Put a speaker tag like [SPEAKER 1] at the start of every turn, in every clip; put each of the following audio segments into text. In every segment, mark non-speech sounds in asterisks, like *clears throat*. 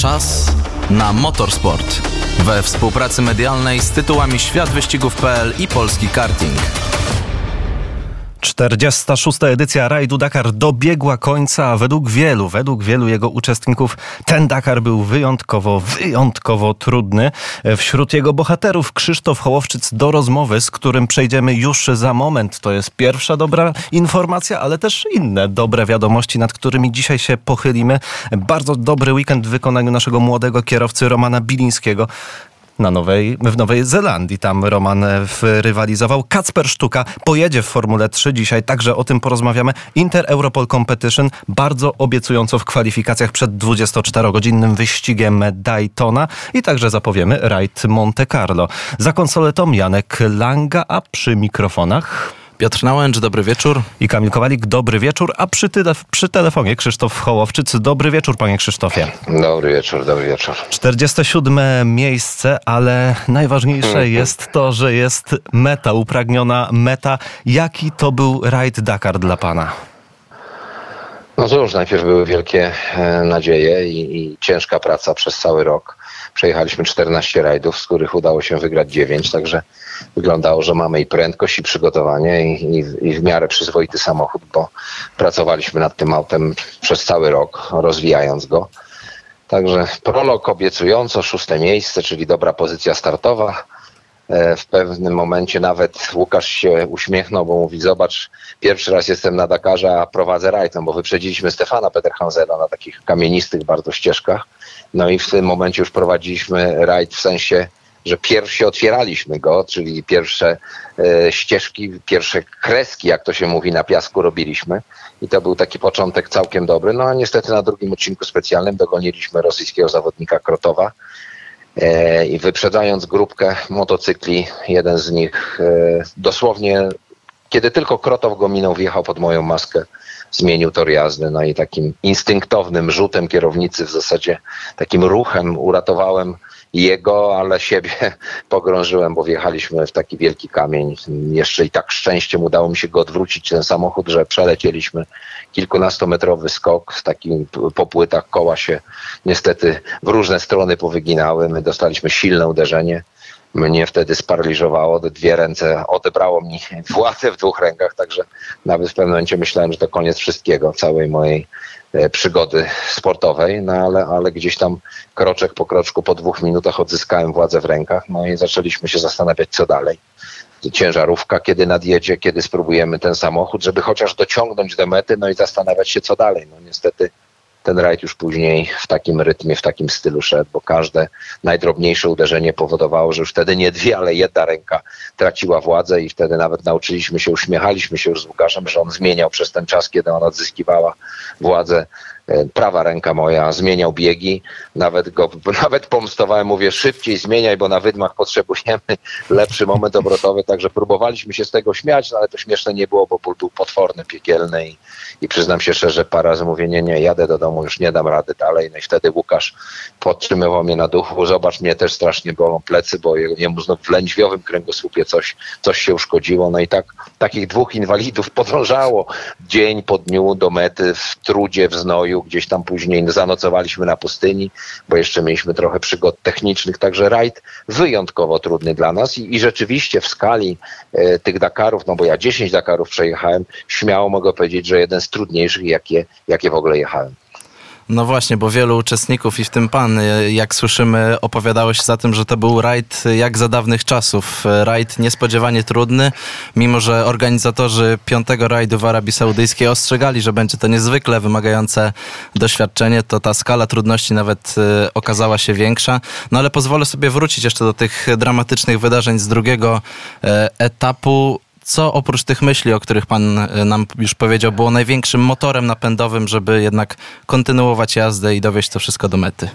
[SPEAKER 1] Czas na motorsport. We współpracy medialnej z tytułami Świat Wyścigów.pl i Polski Karting.
[SPEAKER 2] 46. edycja rajdu Dakar dobiegła końca, a według wielu, według wielu jego uczestników ten Dakar był wyjątkowo, wyjątkowo trudny. Wśród jego bohaterów Krzysztof Hołowczyc do rozmowy, z którym przejdziemy już za moment. To jest pierwsza dobra informacja, ale też inne dobre wiadomości, nad którymi dzisiaj się pochylimy. Bardzo dobry weekend w wykonaniu naszego młodego kierowcy Romana Bilińskiego na Nowej, w Nowej Zelandii. Tam Roman rywalizował. Kacper Sztuka pojedzie w Formule 3 dzisiaj, także o tym porozmawiamy. Inter Europol Competition bardzo obiecująco w kwalifikacjach przed 24-godzinnym wyścigiem Daytona i także zapowiemy rajd Monte Carlo. Za konsoletą Janek Langa, a przy mikrofonach
[SPEAKER 1] Piotr Nałęcz, dobry wieczór.
[SPEAKER 2] I Kamil Kowalik, dobry wieczór. A przy, tyle, przy telefonie Krzysztof Hołowczyc. Dobry wieczór, panie Krzysztofie.
[SPEAKER 3] Dobry wieczór, dobry wieczór.
[SPEAKER 2] 47 miejsce, ale najważniejsze *laughs* jest to, że jest meta, upragniona meta. Jaki to był rajd Dakar dla pana?
[SPEAKER 3] No cóż, najpierw były wielkie e, nadzieje i, i ciężka praca przez cały rok. Przejechaliśmy 14 rajdów, z których udało się wygrać 9, także wyglądało, że mamy i prędkość, i przygotowanie, i, i, i w miarę przyzwoity samochód, bo pracowaliśmy nad tym autem przez cały rok, rozwijając go. Także prolog obiecująco, szóste miejsce, czyli dobra pozycja startowa. E, w pewnym momencie nawet Łukasz się uśmiechnął, bo mówi, zobacz, pierwszy raz jestem na Dakarze, a prowadzę rajtem, bo wyprzedziliśmy Stefana Peterhansena na takich kamienistych bardzo ścieżkach. No i w tym momencie już prowadziliśmy rajd w sensie że pierwsi otwieraliśmy go, czyli pierwsze e, ścieżki, pierwsze kreski, jak to się mówi, na piasku robiliśmy. I to był taki początek całkiem dobry. No a niestety na drugim odcinku specjalnym dogoniliśmy rosyjskiego zawodnika Krotowa. E, I wyprzedzając grupkę motocykli, jeden z nich e, dosłownie, kiedy tylko Krotow go minął, wjechał pod moją maskę zmienił tor jazdy. No i takim instynktownym rzutem kierownicy, w zasadzie takim ruchem uratowałem jego, ale siebie *laughs* pogrążyłem, bo wjechaliśmy w taki wielki kamień. Jeszcze i tak szczęściem udało mi się go odwrócić, ten samochód, że przelecieliśmy kilkunastometrowy skok, takim po płytach koła się niestety w różne strony powyginały. My dostaliśmy silne uderzenie. Mnie wtedy sparaliżowało, dwie ręce odebrało mi *laughs* władzę w dwóch rękach, także nawet w pewnym momencie myślałem, że to koniec wszystkiego, całej mojej przygody sportowej, no ale, ale gdzieś tam kroczek po kroczku, po dwóch minutach odzyskałem władzę w rękach, no i zaczęliśmy się zastanawiać, co dalej. Ciężarówka, kiedy nadjedzie, kiedy spróbujemy ten samochód, żeby chociaż dociągnąć do mety, no i zastanawiać się, co dalej. No niestety ten rajd już później w takim rytmie, w takim stylu szedł, bo każde najdrobniejsze uderzenie powodowało, że już wtedy nie dwie, ale jedna ręka traciła władzę i wtedy nawet nauczyliśmy się, uśmiechaliśmy się już z Łukaszem, że on zmieniał przez ten czas, kiedy ona odzyskiwała władzę. E, prawa ręka moja, zmieniał biegi, nawet go, *laughs* nawet pomstowałem, mówię szybciej zmieniaj, bo na wydmach potrzebujemy *laughs* lepszy moment obrotowy, także próbowaliśmy się z tego śmiać, no ale to śmieszne nie było, bo ból był potworny, piekielny i, i przyznam się szczerze, parę razy mówię, nie, nie, jadę do domu, już nie dam rady dalej, no i wtedy Łukasz podtrzymywał mnie na duchu, zobacz, mnie też strasznie bolą plecy, bo jemu znów w lędźwiowym kręgosłupie coś, coś się uszkodziło, no i tak, takich dwóch inwalidów *laughs* podążało dzień po dniu do mety w trudzie, w znoju, gdzieś tam później. Zanocowaliśmy na pustyni, bo jeszcze mieliśmy trochę przygód technicznych, także rajd wyjątkowo trudny dla nas i, i rzeczywiście w skali e, tych Dakarów, no bo ja 10 Dakarów przejechałem, śmiało mogę powiedzieć, że jeden z trudniejszych, jakie, jakie w ogóle jechałem.
[SPEAKER 1] No właśnie, bo wielu uczestników i w tym pan, e, jak słyszymy, opowiadało się za tym, że to był rajd jak za dawnych czasów. E, rajd niespodziewanie trudny, mimo że organizatorzy piątego rajdu w Arabii Saudyjskiej ostrzegali, że będzie to niezwykle wymagające doświadczenie, to ta skala trudności nawet e, okazała się większa. No ale pozwolę sobie wrócić jeszcze do tych dramatycznych wydarzeń z drugiego etapu co oprócz tych myśli, o których pan e, nam już powiedział, było największym motorem napędowym, żeby jednak kontynuować jazdę i dowieść to wszystko do mety?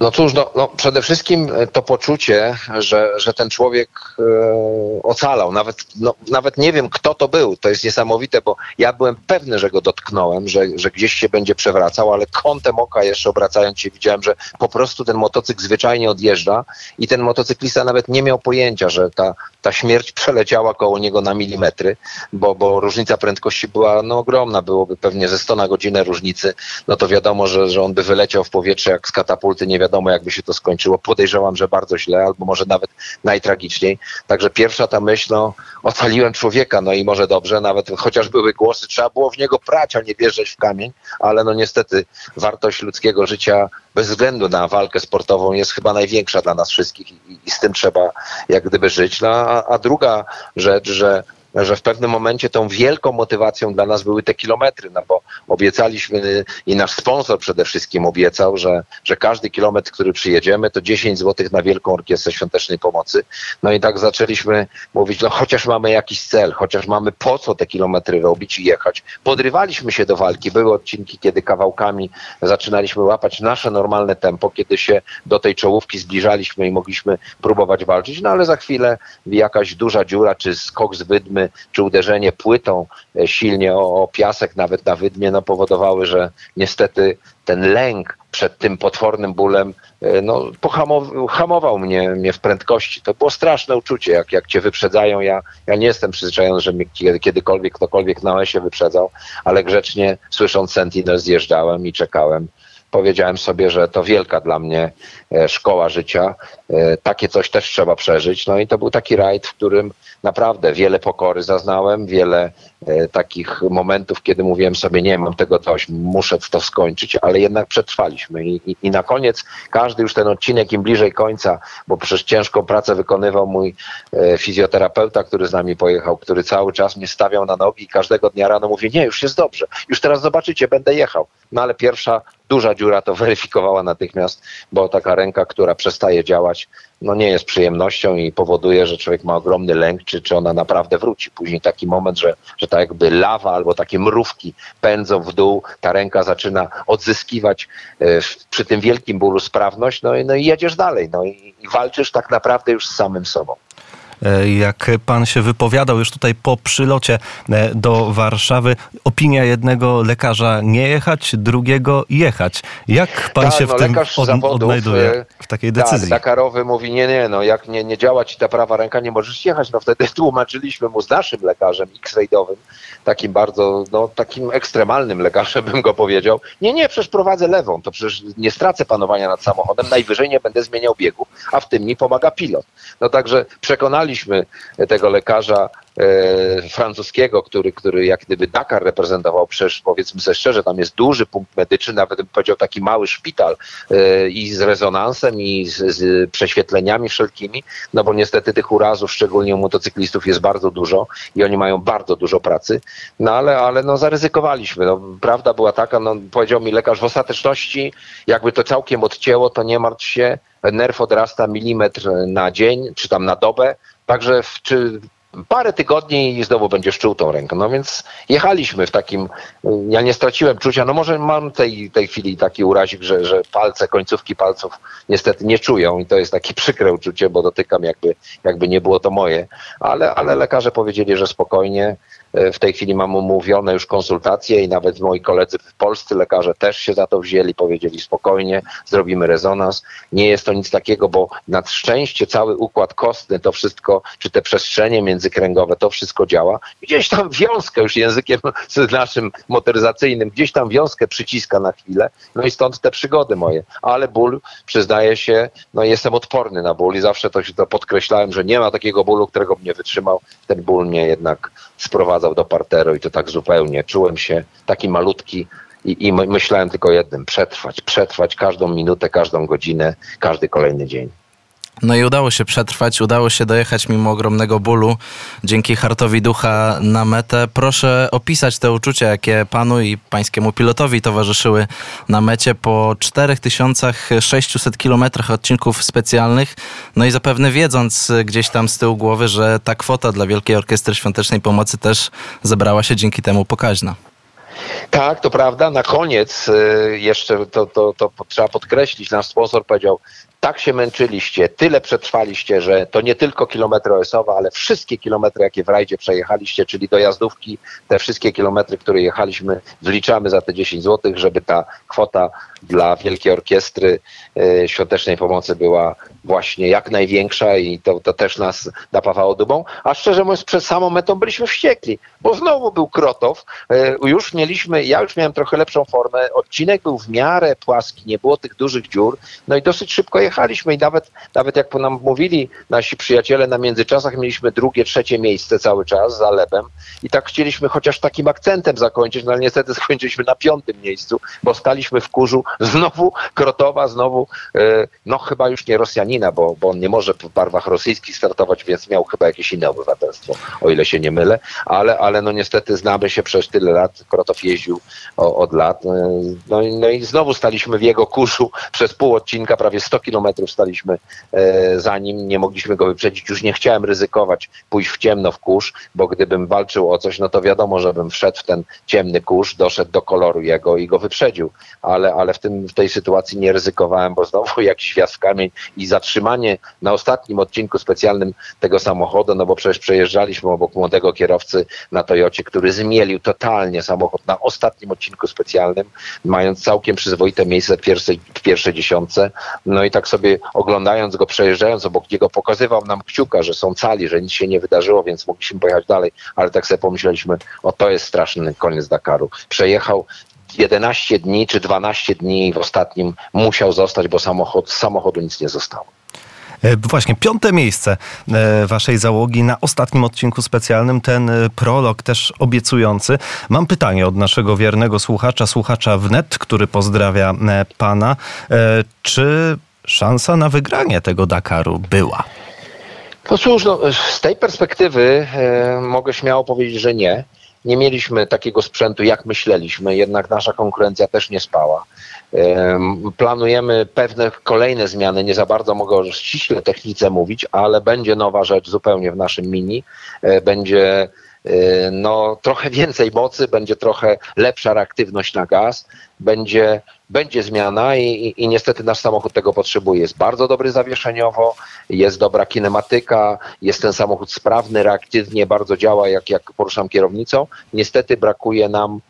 [SPEAKER 3] No cóż, no, no, przede wszystkim to poczucie, że, że ten człowiek e, ocalał. Nawet, no, nawet nie wiem, kto to był. To jest niesamowite, bo ja byłem pewny, że go dotknąłem, że, że gdzieś się będzie przewracał, ale kątem oka jeszcze obracając się widziałem, że po prostu ten motocykl zwyczajnie odjeżdża i ten motocyklista nawet nie miał pojęcia, że ta, ta śmierć *laughs* przeleciała koło niego na milimetry, bo, bo różnica prędkości była no, ogromna. Byłoby pewnie ze 100 na godzinę różnicy. No to wiadomo, że, że on by wyleciał w powietrze jak z katapulty, nie wiadomo jakby się to skończyło. Podejrzewam, że bardzo źle, albo może nawet najtragiczniej. Także pierwsza ta myśl, no ocaliłem człowieka, no i może dobrze, nawet chociaż były głosy, trzeba było w niego prać, a nie wjeżdżać w kamień, ale no niestety wartość ludzkiego życia bez względu na walkę sportową jest chyba największa dla nas wszystkich i, i z tym trzeba jak gdyby żyć. No, a, a druga rzecz, że że w pewnym momencie tą wielką motywacją dla nas były te kilometry, no bo obiecaliśmy i nasz sponsor przede wszystkim obiecał, że, że każdy kilometr, który przyjedziemy, to 10 zł na Wielką Orkiestrę Świątecznej Pomocy. No i tak zaczęliśmy mówić, no chociaż mamy jakiś cel, chociaż mamy po co te kilometry robić i jechać. Podrywaliśmy się do walki. Były odcinki, kiedy kawałkami zaczynaliśmy łapać nasze normalne tempo, kiedy się do tej czołówki zbliżaliśmy i mogliśmy próbować walczyć, no ale za chwilę jakaś duża dziura, czy skok z wydmy, czy uderzenie płytą e, silnie o, o piasek, nawet na wydmie, no powodowały, że niestety ten lęk przed tym potwornym bólem e, no, pohamował hamował mnie, mnie w prędkości. To było straszne uczucie, jak, jak cię wyprzedzają. Ja, ja nie jestem przyzwyczajony, że mnie kiedykolwiek ktokolwiek na lesie wyprzedzał, ale grzecznie słysząc Sentinel zjeżdżałem i czekałem powiedziałem sobie, że to wielka dla mnie e, szkoła życia. E, takie coś też trzeba przeżyć. No i to był taki rajd, w którym naprawdę wiele pokory zaznałem, wiele e, takich momentów, kiedy mówiłem sobie, nie mam tego dość, muszę to skończyć, ale jednak przetrwaliśmy. I, i, I, na koniec każdy już ten odcinek, im bliżej końca, bo przez ciężką pracę wykonywał mój fizjoterapeuta, który z nami pojechał, który cały czas mnie stawiał na nogi i każdego dnia rano mówi, nie, już jest dobrze, już teraz zobaczycie, będę jechał. No ale pierwsza duża dziura to *laughs* weryfikowała natychmiast, bo taka ręka, która przestaje działać, no nie jest przyjemnością i powoduje, że człowiek ma ogromny lęk, czy, czy ona naprawdę wróci. Później taki moment, że, że tak jakby lawa albo takie mrówki pędzą w dół, ta ręka zaczyna odzyskiwać e, przy tym wielkim bólu sprawność, no i, no i jedziesz dalej, no i, i walczysz tak naprawdę już z samym sobą.
[SPEAKER 2] E, jak pan się wypowiadał już tutaj po przylocie e, do Warszawy, opinia jednego lekarza nie jechać, drugiego jechać. Jak pan
[SPEAKER 3] tak,
[SPEAKER 2] się w
[SPEAKER 3] no,
[SPEAKER 2] tym od,
[SPEAKER 3] zawodów,
[SPEAKER 2] odnajduje
[SPEAKER 3] e,
[SPEAKER 2] w takiej decyzji?
[SPEAKER 3] Tak, Dakarowy mówi, nie, nie, no jak nie, nie działa ci ta prawa ręka, nie możesz jechać. No wtedy *laughs* tłumaczyliśmy mu z naszym lekarzem X-raydowym, takim bardzo, no takim ekstremalnym lekarzem bym go powiedział. Nie, nie, przecież prowadzę lewą, to przecież nie stracę panowania nad samochodem, najwyżej nie będę zmieniał biegu, a w tym mi pomaga pilot. No także przekonaliśmy tego lekarza e, francuskiego, który, który jak gdyby Dakar reprezentował, przecież powiedzmy sobie szczerze, tam jest duży punkt medyczny, nawet bym powiedział taki mały szpital e, i z rezonansem i z, z, prześwietleniami wszelkimi, no bo niestety tych urazów, szczególnie u motocyklistów jest bardzo dużo i oni mają bardzo dużo pracy, no ale, ale no zaryzykowaliśmy. No, prawda była taka, no, powiedział mi lekarz w ostateczności, jakby to całkiem odcięło, to nie martw się, nerw odrasta milimetr na dzień, czy tam na dobę, także w, czy parę tygodni i znowu będziesz czuł tą rękę. No więc jechaliśmy w takim, ja nie straciłem czucia, no może mam tej, tej chwili taki urazik, że, że palce, końcówki palców niestety nie czują i to jest takie *laughs* przykre uczucie, bo dotykam jakby, jakby nie było to moje, ale, ale lekarze powiedzieli, że spokojnie, w tej chwili mam umówione już konsultacje i nawet moi koledzy polscy lekarze też się za to wzięli, powiedzieli spokojnie, zrobimy rezonans. Nie jest to nic takiego, bo na szczęście cały układ kostny, to wszystko, czy te przestrzenie międzykręgowe, to wszystko działa. Gdzieś tam wiązkę już językiem *laughs* naszym motoryzacyjnym, gdzieś tam wiązkę przyciska na chwilę, no i stąd te przygody moje. Ale ból, przyznaję się, no jestem odporny na ból i zawsze to, to podkreślałem, że nie ma takiego bólu, którego mnie wytrzymał. Ten ból mnie jednak do parteru i to tak zupełnie. Czułem się taki malutki i, i myślałem tylko jednym, przetrwać, przetrwać każdą minutę, każdą godzinę, każdy kolejny dzień.
[SPEAKER 1] No i udało się przetrwać, udało się dojechać mimo ogromnego bólu dzięki hartowi ducha na metę. Proszę opisać te uczucia, jakie panu i pańskiemu pilotowi towarzyszyły na mecie po 4600 kilometrach odcinków specjalnych. No i zapewne wiedząc gdzieś tam z tyłu głowy, że ta kwota dla Wielkiej Orkiestry Świątecznej Pomocy też zebrała się dzięki temu pokaźna.
[SPEAKER 3] Tak, to prawda. Na koniec y, jeszcze to, to, to trzeba podkreślić, nasz sponsor powiedział, tak się męczyliście, tyle przetrwaliście, że to nie tylko kilometry OS-owe, ale wszystkie kilometry, jakie w rajdzie przejechaliście, czyli dojazdówki, te wszystkie kilometry, które jechaliśmy, wliczamy za te 10 zł, żeby ta kwota dla Wielkiej Orkiestry y, Świątecznej Pomocy była właśnie jak największa i to, to też nas napawało dumą. A szczerze mówiąc, przed samą metą byliśmy wściekli, bo znowu był Krotow. Y, już mieliśmy, ja już miałem trochę lepszą formę. Odcinek był w miarę płaski, nie było tych dużych dziur. No i dosyć szybko jechaliśmy i nawet, nawet jak nam mówili nasi przyjaciele na międzyczasach, mieliśmy drugie, trzecie miejsce cały czas za Lebem i tak chcieliśmy chociaż takim akcentem zakończyć, no ale niestety skończyliśmy na piątym miejscu, bo staliśmy w kurzu znowu Krotowa, znowu, e, no chyba już nie Rosjanina, bo, bo on nie może w barwach rosyjskich startować, więc miał chyba jakieś inne obywatelstwo, o ile się nie mylę, ale, ale no niestety znamy się przez tyle lat, Krotow jeździł o, od lat, e, no, no i znowu staliśmy w jego kurzu przez pół odcinka, prawie 100 kilometrów staliśmy e, za nim, nie mogliśmy go wyprzedzić, już nie chciałem ryzykować, pójść w ciemno w kurz, bo gdybym walczył o coś, no to wiadomo, żebym wszedł w ten ciemny kurz, doszedł do koloru jego i go wyprzedził, ale, ale w tym, w tej sytuacji nie ryzykowałem, bo znowu *laughs* jakiś wjazd w kamień i zatrzymanie na ostatnim odcinku specjalnym tego samochodu, no bo przecież przejeżdżaliśmy obok młodego kierowcy na Toyocie, który zmielił totalnie samochód na ostatnim odcinku specjalnym, mając całkiem przyzwoite miejsce w pierwszej, w pierwszej dziesiątce. No i tak sobie oglądając go, przejeżdżając obok niego, pokazywał nam kciuka, że są cali, że nic się nie wydarzyło, więc mogliśmy pojechać dalej, ale tak sobie pomyśleliśmy, o to jest straszny koniec Dakaru. Przejechał 11 dni czy 12 dni w ostatnim musiał zostać, bo samochód, z samochodu nic nie zostało.
[SPEAKER 2] E, właśnie, piąte miejsce e, waszej załogi na ostatnim odcinku specjalnym, ten e, prolog też obiecujący. Mam pytanie od naszego wiernego słuchacza, słuchacza wnet, który pozdrawia pana. Czy szansa na wygranie tego Dakaru była?
[SPEAKER 3] No cóż, no, z tej perspektywy mogę śmiało powiedzieć, że nie nie mieliśmy takiego sprzętu, jak myśleliśmy, jednak nasza konkurencja też nie spała. Planujemy pewne kolejne zmiany, nie za bardzo mogę o ściśle technice mówić, ale będzie nowa rzecz zupełnie w naszym mini. E, będzie no, trochę więcej mocy, będzie trochę lepsza reaktywność na gaz, będzie będzie zmiana i, i, niestety nasz samochód tego potrzebuje. Jest bardzo dobry zawieszeniowo, jest dobra kinematyka, jest ten samochód sprawny, reaktywnie bardzo działa, jak, jak poruszam kierownicą. Niestety brakuje nam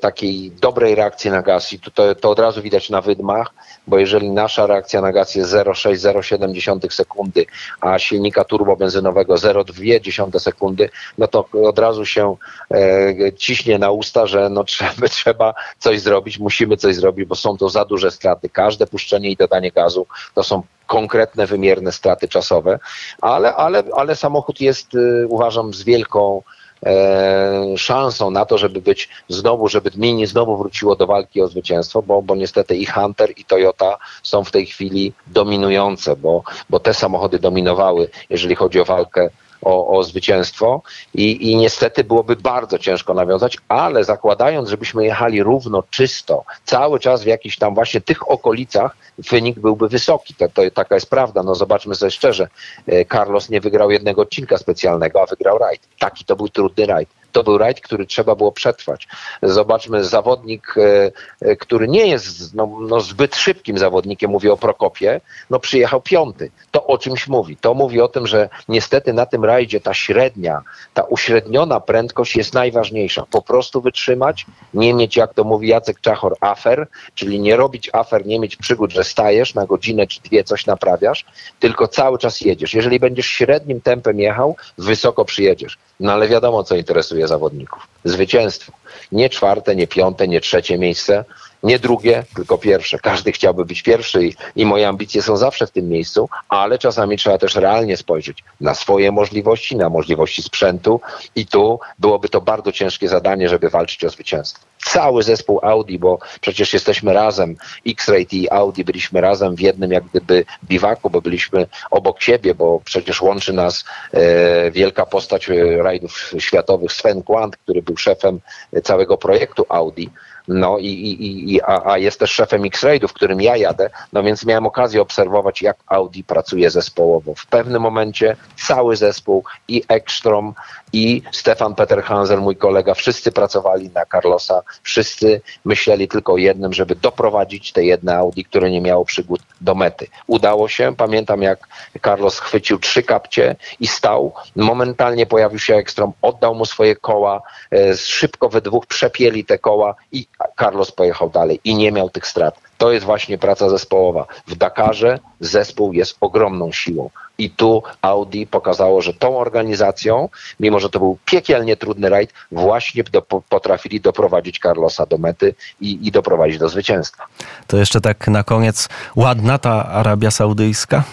[SPEAKER 3] takiej dobrej reakcji na gaz i to, to od razu widać na wydmach, bo jeżeli nasza reakcja na gaz jest 0,6-0,7 sekundy, a silnika turbobenzynowego 0,2 sekundy, no to od razu się e, ciśnie na usta, że no trzeba, *laughs* trzeba coś zrobić, musimy coś zrobić, bo są to za duże straty. Każde puszczenie i dodanie gazu to są konkretne, wymierne straty czasowe, ale, ale, ale samochód jest, y, uważam, z wielką e, szansą na to, żeby być znowu, żeby Mini znowu wróciło do walki o zwycięstwo, bo, bo niestety i Hunter i Toyota są w tej chwili dominujące, bo, bo te samochody dominowały, jeżeli chodzi o walkę o, o zwycięstwo I, i niestety byłoby bardzo ciężko nawiązać, ale zakładając, żebyśmy jechali równo, czysto, cały czas w jakichś tam właśnie tych okolicach, wynik byłby wysoki. To, to taka jest prawda. No zobaczmy sobie szczerze. E, Carlos nie wygrał jednego odcinka specjalnego, a wygrał rajd. Taki to był trudny rajd to był rajd, który trzeba było przetrwać. Zobaczmy, zawodnik, e, e, który nie jest no, no zbyt szybkim zawodnikiem, mówię o Prokopie, no przyjechał piąty. To o czymś mówi. To mówi o tym, że niestety na tym rajdzie ta średnia, ta uśredniona prędkość jest najważniejsza. Po prostu wytrzymać, nie mieć, jak to mówi Jacek Czachor, afer, czyli nie robić afer, nie mieć przygód, że stajesz na godzinę czy dwie, coś naprawiasz, tylko cały czas jedziesz. Jeżeli będziesz średnim tempem jechał, wysoko przyjedziesz. No ale wiadomo, co interesuje zawodników. Zwycięstwo. Nie czwarte, nie piąte, nie trzecie miejsce, nie drugie, tylko pierwsze. Każdy chciałby być pierwszy i, i, moje ambicje są zawsze w tym miejscu, ale czasami trzeba też realnie spojrzeć na swoje możliwości, na możliwości sprzętu i tu byłoby to bardzo ciężkie zadanie, żeby walczyć o zwycięstwo. Cały zespół Audi, bo przecież jesteśmy razem, X-Rate i Audi byliśmy razem w jednym jak gdyby biwaku, bo byliśmy obok siebie, bo przecież łączy nas e, wielka postać e, rajdów światowych Sven Quant, który był szefem całego projektu Audi no i, i, i a, a jest też szefem X-Raidów, którym ja jadę, no więc miałem okazję obserwować, jak Audi pracuje zespołowo. W pewnym momencie cały zespół i Ekstrom, i Stefan Peter Hanser, mój kolega, wszyscy pracowali na Carlosa, wszyscy myśleli tylko o jednym, żeby doprowadzić te jedne Audi, które nie miało przygód do mety. Udało się, pamiętam jak Carlos chwycił trzy kapcie i stał, momentalnie pojawił się Ekstrom, oddał mu swoje koła, e, szybko we dwóch przepieli te koła i Carlos pojechał dalej i nie miał tych strat. To jest właśnie praca zespołowa. W Dakarze zespół jest ogromną siłą. I tu Audi pokazało, że tą organizacją, mimo że to był piekielnie trudny rajd, właśnie do, potrafili doprowadzić Carlosa do mety i, i doprowadzić do zwycięstwa.
[SPEAKER 2] To jeszcze tak na koniec, ładna ta Arabia Saudyjska?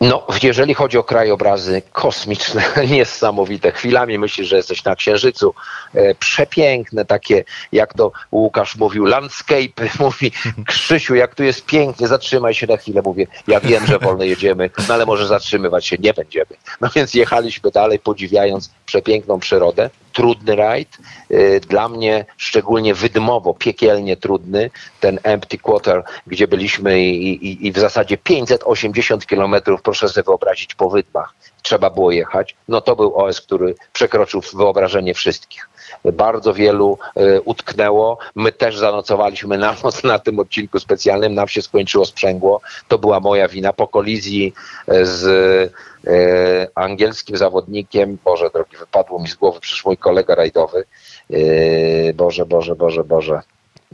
[SPEAKER 3] No, jeżeli chodzi o krajobrazy kosmiczne, *laughs* niesamowite. Chwilami myślisz, że jesteś na Księżycu. E, przepiękne takie, jak to Łukasz mówił, landscape. *laughs* Mówi, Krzysiu, jak tu jest pięknie, zatrzymaj się na chwilę. Mówię, ja wiem, że wolno jedziemy, no ale może zatrzymywać się nie będziemy. No więc jechaliśmy dalej, podziwiając przepiękną przyrodę trudny rajd. Y, dla mnie szczególnie wydmowo, piekielnie trudny. Ten Empty Quarter, gdzie byliśmy i, i, i w zasadzie 580 kilometrów, proszę sobie wyobrazić, po wydmach trzeba było jechać. No to był OS, który przekroczył wyobrażenie wszystkich bardzo wielu y, utknęło. My też zanocowaliśmy na noc na tym odcinku specjalnym. Nam się skończyło sprzęgło. To była moja wina. Po kolizji y, z E, angielskim zawodnikiem, Boże drogi, wypadło mi z głowy przecież mój kolega rajdowy, e, Boże, Boże, Boże, Boże,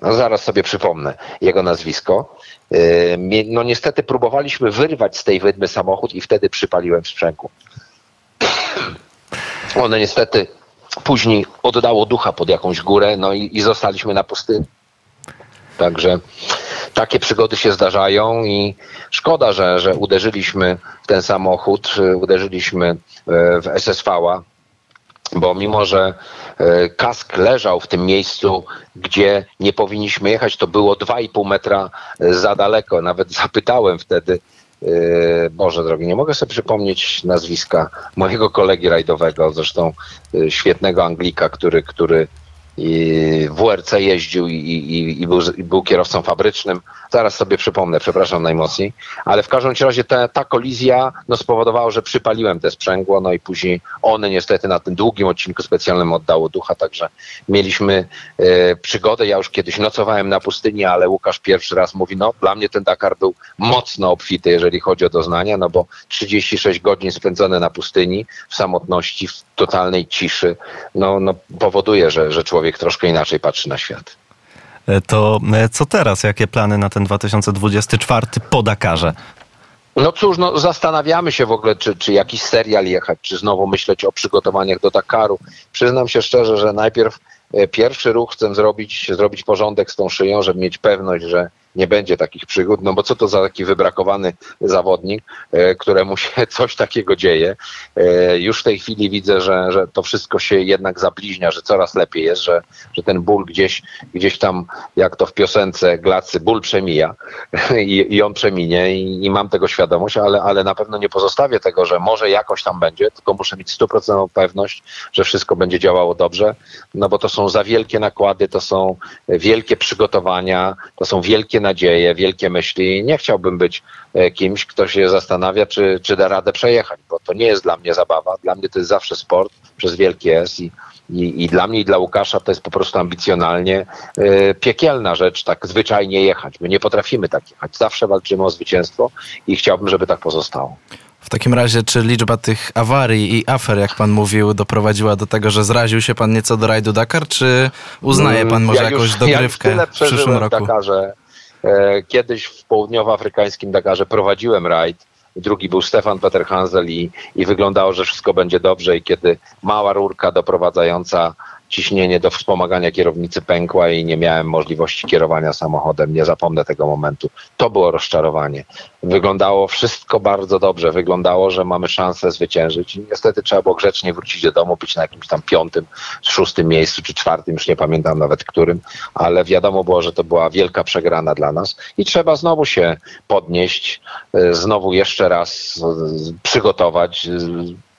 [SPEAKER 3] no zaraz sobie przypomnę jego nazwisko. E, no niestety próbowaliśmy wyrwać z tej wydmy samochód i wtedy przypaliłem w sprzęgu. *clears throat* One niestety później oddało ducha pod jakąś górę, no i, i zostaliśmy na pustyni. Także takie przygody się zdarzają i szkoda, że, że uderzyliśmy w ten samochód, uderzyliśmy e, w SSV-a, bo mimo, że e, kask leżał w tym miejscu, gdzie nie powinniśmy jechać, to było 2,5 metra za daleko. Nawet zapytałem wtedy, e, Boże drogi, nie mogę sobie przypomnieć nazwiska mojego kolegi rajdowego, zresztą świetnego Anglika, który, który w WRC jeździł i, i, i, był, i, był, kierowcą fabrycznym. Zaraz sobie przypomnę, przepraszam najmocniej. Ale w każdym razie ta, ta kolizja no, spowodowała, że przypaliłem te sprzęgło, no i później one niestety na tym długim odcinku specjalnym oddało ducha, także mieliśmy e, przygodę. Ja już kiedyś nocowałem na pustyni, ale Łukasz pierwszy raz mówi, no dla mnie ten Dakar był mocno obfity, jeżeli chodzi o doznania, no bo 36 godzin spędzone na pustyni, w samotności, w totalnej ciszy, no, no powoduje, że, że człowiek troszkę inaczej patrzy na świat.
[SPEAKER 2] E, to e, co teraz? Jakie plany na ten 2024 po Dakarze?
[SPEAKER 3] No cóż, no, zastanawiamy się w ogóle, czy, czy jakiś serial jechać, czy znowu myśleć o przygotowaniach do Dakaru. Przyznam się szczerze, że najpierw e, pierwszy ruch chcę zrobić, zrobić porządek z tą szyją, żeby mieć pewność, że nie będzie takich przygód, no bo co to za taki wybrakowany zawodnik, e, któremu się *laughs* coś takiego dzieje. E, już w tej chwili widzę, że, że to wszystko się jednak zabliźnia, że coraz lepiej jest, że, że ten ból gdzieś, gdzieś tam, jak to w piosence Glacy, ból przemija *laughs* i, i on przeminie i, i, mam tego świadomość, ale, ale na pewno nie pozostawię tego, że może jakoś tam będzie, tylko muszę mieć stuprocentową pewność, że wszystko będzie działało dobrze, no bo to są za wielkie nakłady, to są wielkie przygotowania, to są wielkie nadzieje, wielkie myśli. Nie chciałbym być e, kimś, kto się zastanawia, czy, czy da radę przejechać, bo to nie jest dla mnie zabawa. Dla mnie to jest zawsze sport przez wielkie S i, i, i dla mnie i dla Łukasza to jest po prostu ambicjonalnie yy, piekielna rzecz, tak zwyczajnie jechać. My nie potrafimy tak jechać. Zawsze walczymy o zwycięstwo i chciałbym, żeby tak pozostało.
[SPEAKER 1] W takim razie, czy liczba tych awarii i afer, jak pan mówił, doprowadziła do tego, że zraził się pan nieco do rajdu Dakar, czy uznaje pan może ja już, jakąś dogrywkę
[SPEAKER 3] ja
[SPEAKER 1] w przyszłym roku?
[SPEAKER 3] Dakarze, kiedyś w południowoafrykańskim Dakarze prowadziłem rajd. Drugi był Stefan Peter Hansel i, i wyglądało, że wszystko będzie dobrze. I kiedy mała rurka doprowadzająca ciśnienie do wspomagania kierownicy pękła i nie miałem możliwości kierowania samochodem. Nie zapomnę tego momentu. To było rozczarowanie. Wyglądało wszystko bardzo dobrze. Wyglądało, że mamy szansę zwyciężyć. I niestety trzeba było grzecznie wrócić do domu, być na jakimś tam piątym, szóstym miejscu czy czwartym, już nie pamiętam nawet którym, ale wiadomo było, że to była wielka przegrana dla nas i trzeba znowu się podnieść, y, znowu jeszcze raz y, przygotować, y,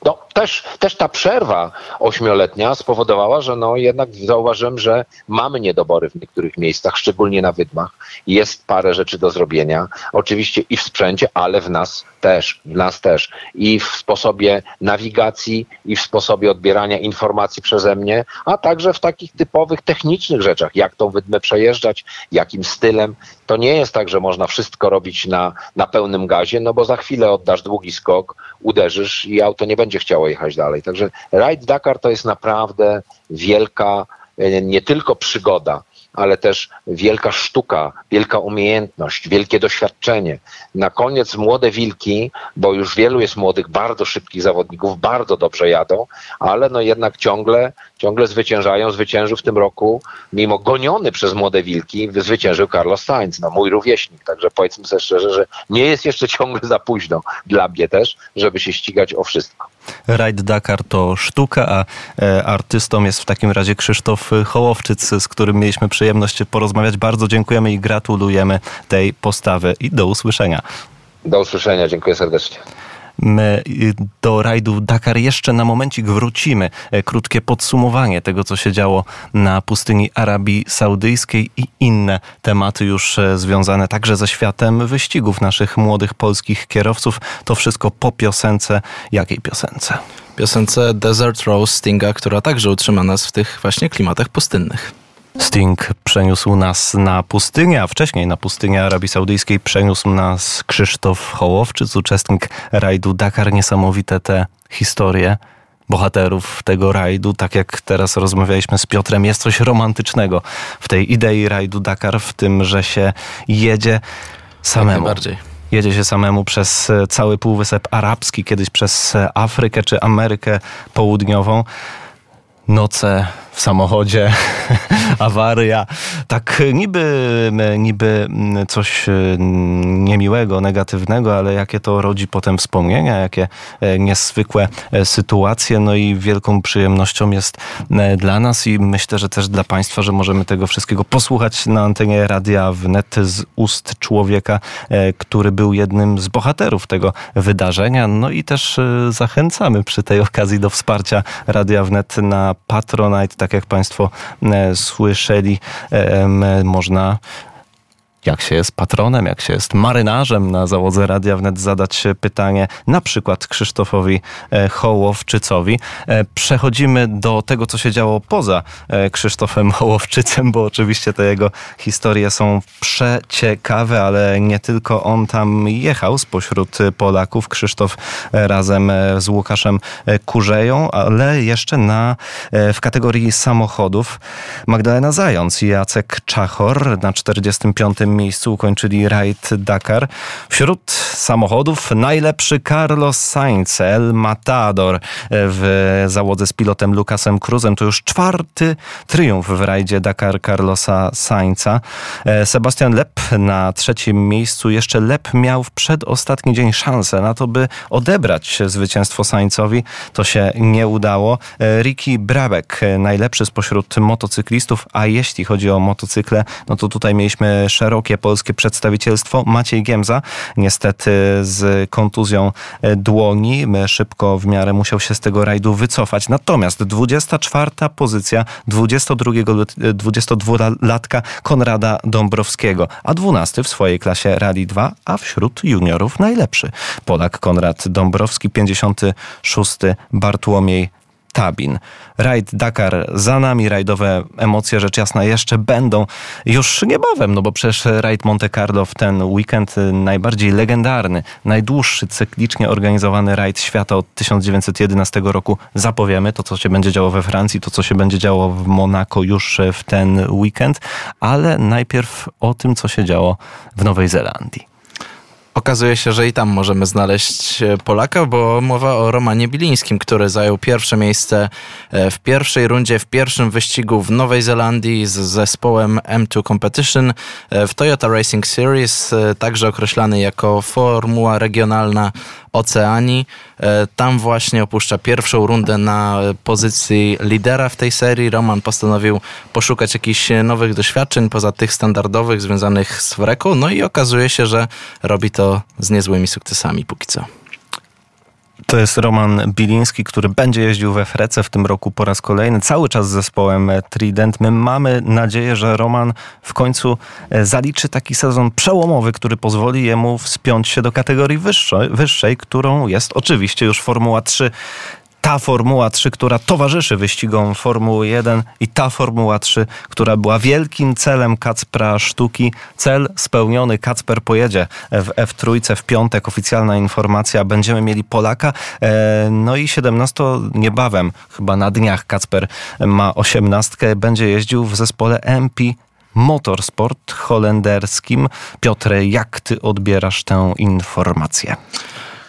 [SPEAKER 3] no, też, też ta przerwa ośmioletnia spowodowała, że no jednak zauważyłem, że mamy niedobory w niektórych miejscach, szczególnie na wydmach. Jest parę rzeczy do zrobienia. Oczywiście i w sprzęcie, ale w nas też, w nas też. I w sposobie nawigacji, i w sposobie odbierania informacji przeze mnie, a także w takich typowych technicznych rzeczach, jak tą wydmę przejeżdżać, jakim stylem. To nie jest tak, że można wszystko robić na, na pełnym gazie, no bo za chwilę oddasz długi skok, uderzysz i auto nie będzie chciało jechać dalej. Także Ride Dakar to jest naprawdę wielka e, nie tylko przygoda, ale też wielka sztuka, wielka umiejętność, wielkie doświadczenie. Na koniec młode wilki, bo już wielu jest młodych, bardzo szybkich zawodników, bardzo dobrze jadą, ale no jednak ciągle, ciągle zwyciężają. Zwyciężył w tym roku, mimo goniony przez młode wilki, zwyciężył Carlos Sainz, no mój rówieśnik. Także powiedzmy sobie szczerze, że nie jest jeszcze ciągle za późno dla mnie też, żeby się ścigać o wszystko.
[SPEAKER 2] Ride Dakar to sztuka, a e, artystą jest w takim razie Krzysztof Hołowczyc, z którym mieliśmy przyjemność porozmawiać. Bardzo dziękujemy i gratulujemy tej postawy i do usłyszenia.
[SPEAKER 3] Do usłyszenia, dziękuję serdecznie.
[SPEAKER 2] My y, do rajdu Dakar jeszcze na momencik wrócimy. E, krótkie podsumowanie tego, co się działo na pustyni Arabii Saudyjskiej i inne tematy już e, związane także ze światem wyścigów naszych młodych polskich kierowców. To wszystko po piosence. Jakiej piosence?
[SPEAKER 1] Piosence Desert Rose Stinga, która także utrzyma nas w tych właśnie klimatach pustynnych.
[SPEAKER 2] Sting przeniósł nas na pustynię, a wcześniej na pustynię Arabii Saudyjskiej przeniósł nas Krzysztof Hołowczyc, uczestnik rajdu Dakar. Niesamowite te historie bohaterów tego rajdu, tak jak teraz rozmawialiśmy z Piotrem, jest coś romantycznego w tej idei rajdu Dakar, w tym, że się jedzie samemu. Jedzie się samemu przez cały Półwysep Arabski, kiedyś przez Afrykę czy Amerykę Południową. Noce w samochodzie, *laughs* awaria. Tak niby, niby coś e, niemiłego, negatywnego, ale jakie to rodzi potem wspomnienia, jakie e, niezwykłe e, sytuacje. No i wielką przyjemnością jest dla nas i myślę, że też dla Państwa, że możemy tego wszystkiego posłuchać na antenie Radia Wnet z ust człowieka, który był jednym z bohaterów tego wydarzenia. No i też zachęcamy przy tej okazji do wsparcia Radia Wnet na Patronite tak jak Państwo e, słyszeli, e, można jak się jest patronem, jak się jest marynarzem na załodze Radia Wnet, zadać pytanie na przykład Krzysztofowi e, Hołowczycowi. Przechodzimy do tego, co się działo poza Krzysztofem *laughs* Hołowczycem, bo oczywiście te jego historie są przeciekawe, ale nie tylko on tam jechał spośród Polaków. Krzysztof razem z Łukaszem Kurzeją, ale jeszcze na, w kategorii samochodów Magdalena Zając i Jacek Czachor na 45 miejscu ukończyli rajd Dakar. Wśród samochodów najlepszy Carlos Sainz, El Matador w załodze z pilotem Lucasem Cruzem. To już czwarty triumf w rajdzie Dakar Carlosa Sainza. Sebastian Lep na trzecim miejscu. Jeszcze Lep miał w przedostatni dzień szansę na to, by odebrać zwycięstwo Sainzowi. To się nie udało. Ricky Brabek, najlepszy spośród motocyklistów, a jeśli chodzi o motocykle, no to tutaj mieliśmy szerokie polskie przedstawicielstwo. Maciej Giemza, niestety z kontuzją e, dłoni, szybko w miarę musiał się z tego rajdu wycofać. Natomiast 24 pozycja 22, 22-latka Konrada Dąbrowskiego, a 12 w swojej klasie Rally 2, a wśród juniorów najlepszy. Polak Konrad Dąbrowski, 56 Bartłomiej Tabin. Rajd Dakar za nami, rajdowe emocje rzecz jasna jeszcze będą już niebawem, no bo przecież rajd Monte Carlo w ten weekend najbardziej legendarny, najdłuższy cyklicznie organizowany rajd świata od 1911 roku zapowiemy. To, co się będzie działo we Francji, to, co się będzie działo w Monako już w ten weekend, ale najpierw o tym, co się działo w Nowej Zelandii.
[SPEAKER 1] Okazuje się, że i tam możemy znaleźć e, Polaka, bo mowa o Romanie Bilińskim, który zajął pierwsze miejsce e, w pierwszej rundzie, w pierwszym wyścigu w Nowej Zelandii z zespołem M2 Competition e, w Toyota Racing Series, także określany jako Formuła Regionalna Oceanii. Tam właśnie opuszcza pierwszą rundę na pozycji lidera w tej serii. Roman postanowił poszukać jakichś nowych doświadczeń poza tych standardowych związanych z Wreką, no i okazuje się, że robi to z niezłymi sukcesami póki co.
[SPEAKER 2] To jest Roman Biliński, który będzie jeździł we Frece w tym roku po raz kolejny, cały czas z zespołem Trident. My mamy nadzieję, że Roman w końcu e, zaliczy taki sezon przełomowy, który pozwoli jemu wspiąć się do kategorii wyższej, wyższej którą jest oczywiście już Formuła 3 ta Formuła 3, która towarzyszy wyścigom Formuły 1 i ta Formuła 3, która była wielkim celem Kacpra Sztuki. Cel spełniony, Kacper pojedzie w F3 w piątek, oficjalna informacja, będziemy mieli Polaka. E, no i 17 niebawem, chyba na dniach Kacper ma 18, będzie jeździł w zespole MP Motorsport holenderskim. Piotrze, jak ty odbierasz tę informację?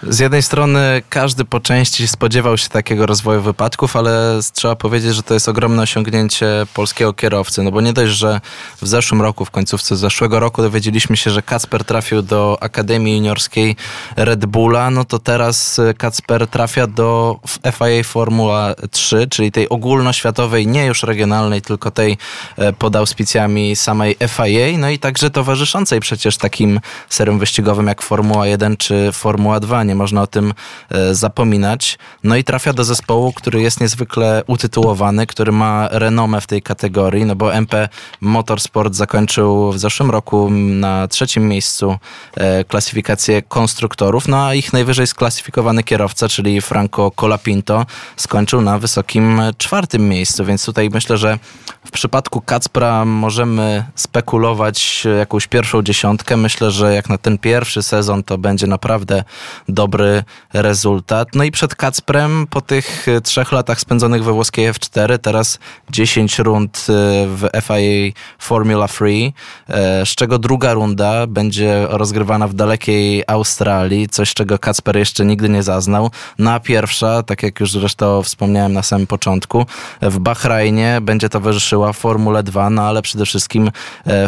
[SPEAKER 1] Z jednej strony każdy po części spodziewał się takiego rozwoju wypadków, ale trzeba powiedzieć, że to jest ogromne osiągnięcie polskiego kierowcy. No bo nie dość, że w zeszłym roku, w końcówce zeszłego roku dowiedzieliśmy się, że Kacper trafił do Akademii Juniorskiej Red Bulla, no to teraz Kacper trafia do FIA Formuła 3, czyli tej ogólnoświatowej, nie już regionalnej, tylko tej e, pod auspicjami samej FIA, no i także towarzyszącej przecież takim seriom wyścigowym jak Formuła 1 czy Formuła 2 nie można o tym e, zapominać. No i trafia do zespołu, który jest niezwykle utytułowany, który ma renomę w tej kategorii, no bo MP Motorsport zakończył w zeszłym roku na trzecim miejscu e, klasyfikację konstruktorów, no a ich najwyżej sklasyfikowany kierowca, czyli Franco Colapinto, skończył na wysokim czwartym miejscu, więc tutaj myślę, że w przypadku Kacpra możemy spekulować jakąś pierwszą dziesiątkę. Myślę, że jak na ten pierwszy sezon to będzie naprawdę do dobry rezultat. No i przed Kacprem po tych e, trzech latach spędzonych we włoskiej F4, teraz 10 rund e, w FIA Formula Free, e, z czego druga runda będzie rozgrywana w dalekiej Australii, coś czego Kacper jeszcze nigdy nie zaznał. Na pierwsza, tak jak już zresztą wspomniałem na samym początku, w Bahrajnie będzie towarzyszyła Formule 2, no ale przede wszystkim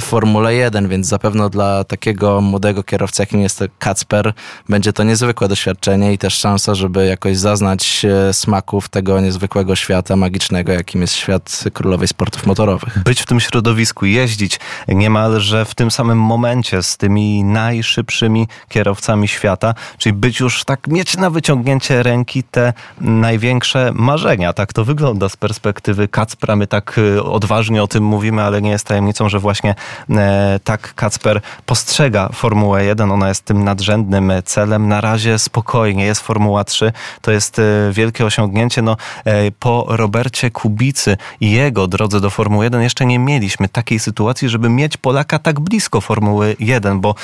[SPEAKER 1] Formule 1, więc zapewne dla takiego młodego kierowcy, jakim jest Kacper, będzie to niezwykłe doświadczenie i też szansa, żeby jakoś zaznać smaków tego niezwykłego świata magicznego, jakim jest świat królowej sportów motorowych.
[SPEAKER 2] Być w tym środowisku, jeździć niemalże w tym samym momencie z tymi najszybszymi kierowcami świata, czyli być już tak, mieć na wyciągnięcie ręki te największe marzenia. Tak to wygląda z perspektywy Kacpra. My tak y, odważnie o tym mówimy, ale nie jest tajemnicą, że właśnie e, tak Kacper postrzega Formułę 1. Ona jest tym nadrzędnym celem. Na razie spokojnie, jest Formuła 3, to jest e, wielkie osiągnięcie. No, e, po Robercie Kubicy i jego drodze do Formuły 1 jeszcze nie mieliśmy takiej sytuacji, żeby mieć Polaka tak blisko Formuły 1, bo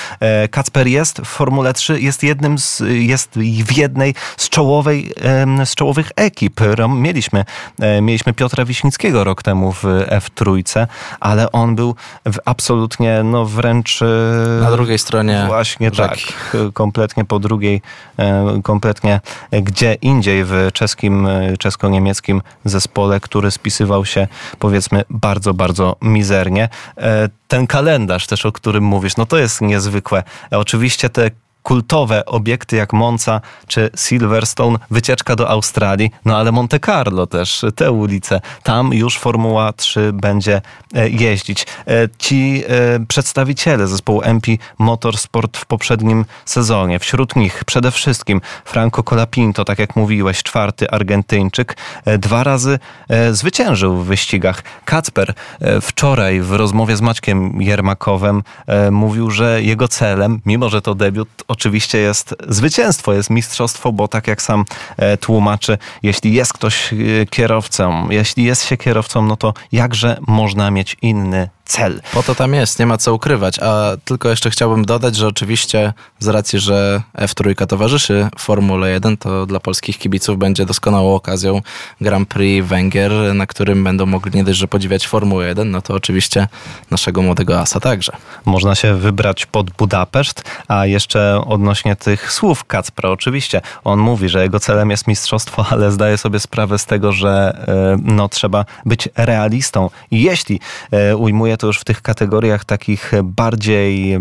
[SPEAKER 2] Kacper jest w Formule 3, jest jednym z, jest w jednej z, czołowej, z czołowych ekip. Mieliśmy, mieliśmy Piotra Wiśnickiego rok temu w F3, ale on był w absolutnie, no wręcz...
[SPEAKER 1] Na drugiej stronie
[SPEAKER 2] Właśnie rzeki. tak, kompletnie po drugiej E, kompletnie gdzie indziej w czeskim, e, czesko-niemieckim zespole, który spisywał się powiedzmy bardzo, bardzo mizernie. E, ten kalendarz też, o którym mówisz, no to jest niezwykłe. Oczywiście te kultowe obiekty jak Monza czy Silverstone, wycieczka do Australii, no ale Monte Carlo też, te ulice, tam już Formuła 3 będzie e, jeździć. E, ci e, przedstawiciele zespołu MP Motorsport w poprzednim sezonie, wśród nich przede wszystkim Franco Colapinto, tak jak mówiłeś, czwarty Argentyńczyk, dwa razy zwyciężył w wyścigach. Kacper wczoraj w rozmowie z Maćkiem Jermakowem mówił, że jego celem, mimo że to debiut, oczywiście jest zwycięstwo, jest mistrzostwo, bo tak jak sam e, tłumaczy, jeśli jest ktoś e, kierowcą, jeśli jest się kierowcą, no to jakże można mieć inny cel.
[SPEAKER 1] Po to tam jest, nie ma co ukrywać. A tylko jeszcze chciałbym dodać, że oczywiście z racji, że F3 towarzyszy Formule 1, to dla polskich kibiców będzie doskonałą okazją Grand Prix Węgier, na którym będą mogli nie dość, że podziwiać Formułę 1, no to oczywiście naszego młodego asa także.
[SPEAKER 2] Można się wybrać pod Budapeszt, a jeszcze odnośnie tych słów Kacpra, oczywiście on mówi, że jego celem jest mistrzostwo, ale zdaje sobie sprawę z tego, że e, no, trzeba być realistą. I jeśli e, ujmuje to już w tych kategoriach takich bardziej e,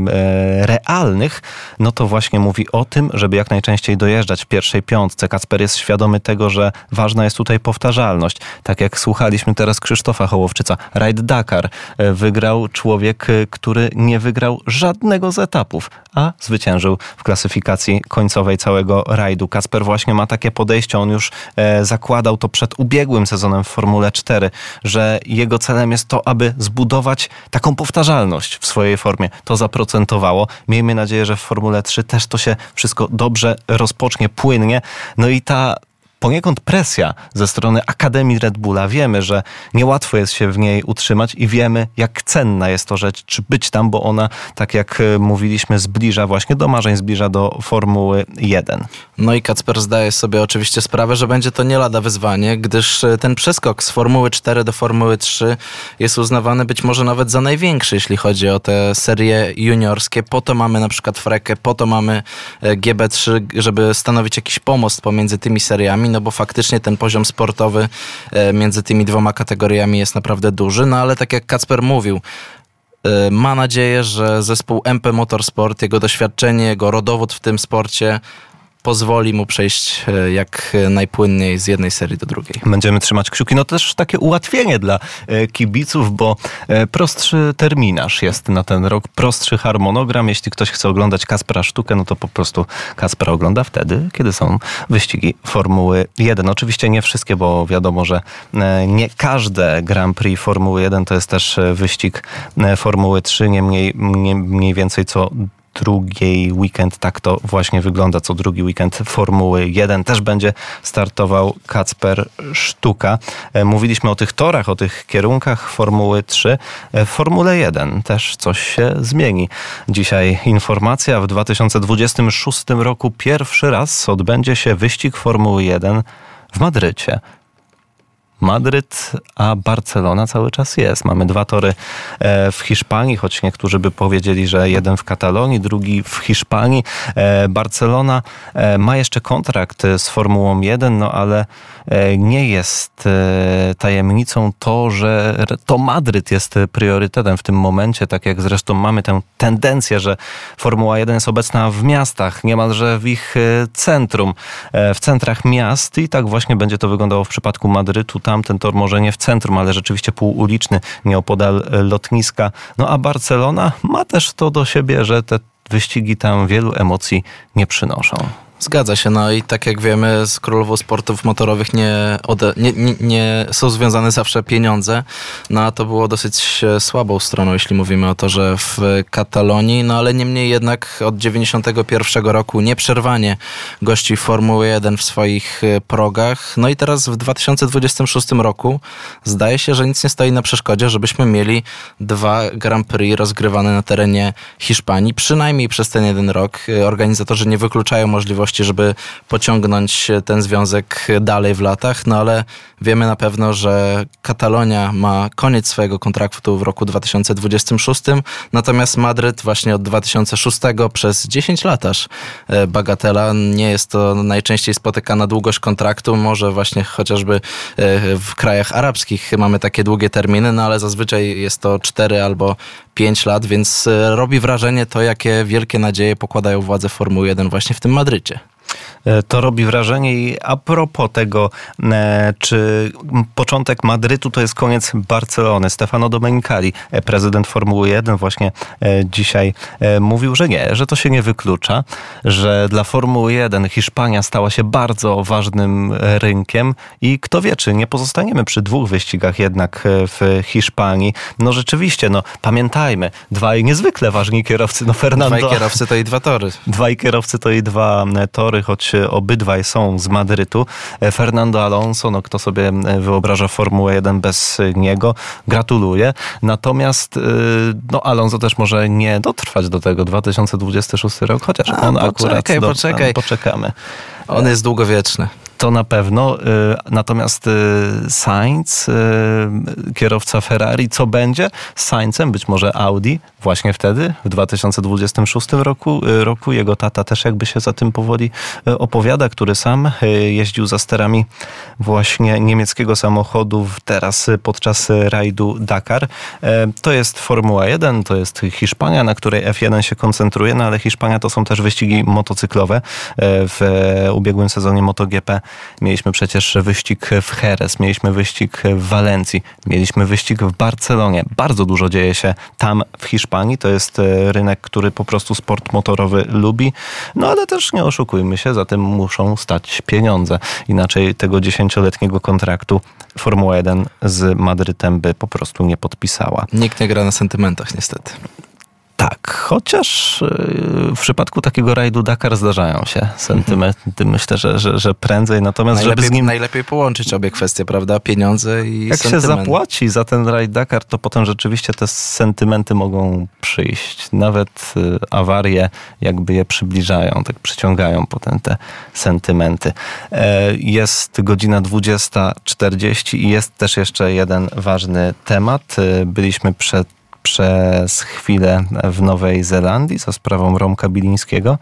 [SPEAKER 2] realnych, no to właśnie mówi o tym, żeby jak najczęściej dojeżdżać w pierwszej piątce. Kacper jest świadomy tego, że ważna jest tutaj powtarzalność. Tak jak słuchaliśmy teraz Krzysztofa Hołowczyca, Rajd Dakar e, wygrał człowiek, który nie wygrał żadnego z etapów, a zwyciężył w klasyfikacji końcowej całego rajdu. Kasper właśnie ma takie podejście, on już e, zakładał to przed ubiegłym sezonem w Formule 4, że jego celem jest to, aby zbudować taką powtarzalność w swojej formie. To zaprocentowało. Miejmy nadzieję, że w Formule 3 też to się wszystko dobrze rozpocznie, płynnie. No i ta poniekąd presja ze strony Akademii Red Bulla. Wiemy, że niełatwo jest się w niej utrzymać i wiemy, jak cenna jest to rzecz, czy być tam, bo ona, tak jak e, mówiliśmy, zbliża właśnie do marzeń, zbliża do Formuły 1.
[SPEAKER 1] No i Kacper zdaje sobie oczywiście sprawę, że będzie to nie lada wyzwanie, gdyż e, ten przeskok z Formuły 4 do Formuły 3 jest uznawany być może nawet za największy, jeśli chodzi o te serie juniorskie. Po to mamy na przykład Frekę, po to mamy e, GB3, żeby stanowić jakiś pomost pomiędzy tymi seriami no bo faktycznie ten poziom sportowy e, między tymi dwoma kategoriami jest naprawdę duży, no ale tak jak Kacper mówił, e, ma nadzieję, że zespół MP Motorsport, jego doświadczenie, jego rodowód w tym sporcie pozwoli mu przejść e, jak najpłynniej z jednej serii do drugiej.
[SPEAKER 2] Będziemy trzymać kciuki. No też takie ułatwienie dla e, kibiców, bo e, prostszy terminarz jest na ten rok, prostszy harmonogram. Jeśli ktoś chce oglądać Kaspera Sztukę, no to po prostu Kaspera ogląda wtedy, kiedy są wyścigi Formuły 1. Oczywiście nie wszystkie, bo wiadomo, że nie każde Grand Prix Formuły 1 to jest też wyścig Formuły 3, niemniej nie mniej więcej co drugiej weekend. Tak to właśnie wygląda. Co drugi weekend Formuły 1 też będzie startował Kacper Sztuka. E, mówiliśmy o tych torach, o tych kierunkach Formuły 3. E, w Formule 1 też coś się zmieni. Dzisiaj informacja. W 2026 roku pierwszy raz odbędzie się wyścig Formuły 1 w Madrycie. Madryt, a Barcelona cały czas jest. Mamy dwa tory e, w Hiszpanii, choć niektórzy by powiedzieli, że jeden w Katalonii, drugi w Hiszpanii. E, Barcelona e, ma jeszcze kontrakt z Formułą 1, no ale nie jest tajemnicą to, że to Madryt jest priorytetem w tym momencie, tak jak zresztą mamy tę tendencję, że Formuła 1 jest obecna w miastach, niemalże w ich centrum, w centrach miast i tak właśnie będzie to wyglądało w przypadku Madrytu tamten tor może nie w centrum, ale rzeczywiście półuliczny, nieopodal e, lotniska. No a Barcelona ma też to do siebie, że te wyścigi tam wielu emocji nie przynoszą.
[SPEAKER 1] Zgadza się, no i tak jak wiemy, z królową sportów motorowych nie, ode, nie, nie, nie, są związane zawsze pieniądze, no a to było dosyć słabą stroną, jeśli mówimy o to, że w Katalonii, no ale niemniej jednak od 91 roku nieprzerwanie gości Formuły 1 w swoich e, progach, no i teraz w 2026 roku zdaje się, że nic nie stoi na przeszkodzie, żebyśmy mieli dwa Grand Prix rozgrywane na terenie Hiszpanii, przynajmniej przez ten jeden rok. E, organizatorzy nie wykluczają możliwości możliwości, żeby pociągnąć ten związek dalej w latach, no ale wiemy na pewno, że Katalonia ma koniec swojego kontraktu w roku 2026, natomiast Madryt właśnie od 2006 przez 10 lat aż e, bagatela. Nie jest to najczęściej spotykana długość kontraktu, może właśnie chociażby e, w krajach arabskich mamy takie długie terminy, no ale zazwyczaj jest to 4 albo 5 lat, więc e, robi wrażenie to, jakie wielkie nadzieje pokładają władze Formuły 1 właśnie w tym Madrycie.
[SPEAKER 2] E, to robi wrażenie i a propos tego, e, czy początek Madrytu to jest koniec Barcelony. Stefano Domenicali, e, prezydent Formuły 1 właśnie dzisiaj mówił, że nie, że to się nie wyklucza, że dla Formuły 1 Hiszpania stała się bardzo ważnym rynkiem i kto wie, czy nie pozostaniemy przy dwóch wyścigach jednak w Hiszpanii. No rzeczywiście, no pamiętajmy, dwaj niezwykle ważni kierowcy, no Fernando...
[SPEAKER 1] Dwaj kierowcy to i dwa tory.
[SPEAKER 2] Dwaj kierowcy to i dwa tory, choć obydwaj są z Madrytu. Fernando Alonso, no kto sobie wyobraża Formułę 1 bez niego, gratuluję. Natomiast y, no Alonso też może nie dotrwać do tego 2026 rok, chociaż A, on
[SPEAKER 1] poczekaj,
[SPEAKER 2] akurat
[SPEAKER 1] poczekaj.
[SPEAKER 2] Do, poczekamy.
[SPEAKER 1] On jest długowieczny.
[SPEAKER 2] To na pewno. Natomiast Sainz, kierowca Ferrari, co będzie z Saincem? Być może Audi właśnie wtedy, w 2026 roku. roku. Jego tata też jakby się za tym powoli opowiada, który sam jeździł za sterami właśnie niemieckiego samochodu teraz podczas rajdu Dakar. To jest Formuła 1, to jest Hiszpania, na której F1 się koncentruje, no ale Hiszpania to są też wyścigi motocyklowe. W ubiegłym sezonie MotoGP mieliśmy przecież wyścig w Jerez, mieliśmy wyścig w Walencji, mieliśmy wyścig w Barcelonie. Bardzo dużo dzieje się tam w Hiszpanii. To jest rynek, który po prostu sport motorowy lubi. No ale też nie oszukujmy się, za tym muszą stać pieniądze. Inaczej tego dziesięcioletniego kontraktu Formuła 1 z Madrytem by po prostu nie podpisała.
[SPEAKER 1] Nikt nie gra na sentymentach niestety.
[SPEAKER 2] Tak, chociaż y, w przypadku takiego rajdu Dakar zdarzają się sentymenty. Myślę, że, że, że prędzej. Natomiast
[SPEAKER 1] najlepiej,
[SPEAKER 2] żeby z nim...
[SPEAKER 1] najlepiej połączyć obie kwestie, prawda? Pieniądze i
[SPEAKER 2] Jak
[SPEAKER 1] sentyment.
[SPEAKER 2] się zapłaci za ten rajd Dakar, to potem rzeczywiście te sentymenty mogą przyjść. Nawet y, awarie jakby je przybliżają, tak przyciągają potem te sentymenty. E, jest godzina 20.40 i jest też jeszcze jeden ważny temat. Y, byliśmy przed przez chwilę w Nowej Zelandii za sprawą Romka Bilińskiego.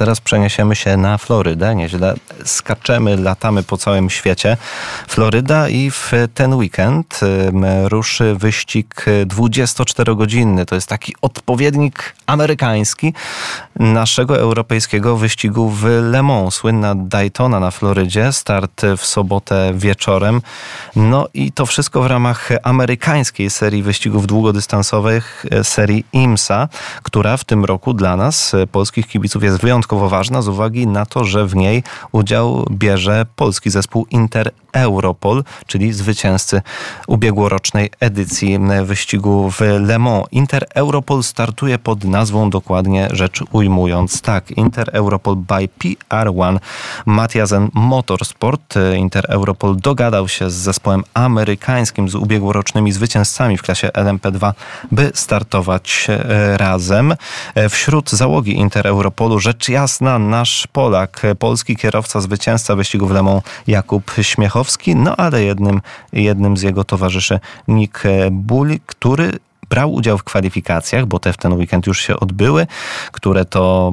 [SPEAKER 2] Teraz przeniesiemy się na Florydę. Nieźle skaczemy, latamy po całym świecie. Floryda i w ten weekend ruszy wyścig 24-godzinny. To jest taki odpowiednik amerykański naszego europejskiego wyścigu w Le Mans. Słynna Daytona na Florydzie. Start w sobotę wieczorem. No i to wszystko w ramach amerykańskiej serii wyścigów długodystansowych, e, serii IMSA, która w tym roku dla nas, e, polskich kibiców, jest wyjątkowo wyjątkowo ważna z uwagi na to, że w niej udział bierze polski zespół Inter Europol, czyli zwycięzcy ubiegłorocznej edycji wyścigu w Le Mans. Inter Europol startuje pod nazwą dokładnie rzecz ujmując. Tak, Inter Europol by PR1 Matiasen Motorsport. Inter Europol dogadał się z zespołem amerykańskim, z ubiegłorocznymi zwycięzcami w klasie LMP2, by startować e, razem. E, wśród załogi Inter Europolu rzecz jasna nasz Polak, polski kierowca, zwycięzca wyścigu w Le Mans Jakub Śmiechowy no ale jednym, jednym z jego towarzyszy Nick Bull, który brał udział w kwalifikacjach, bo te w ten weekend już się odbyły, które to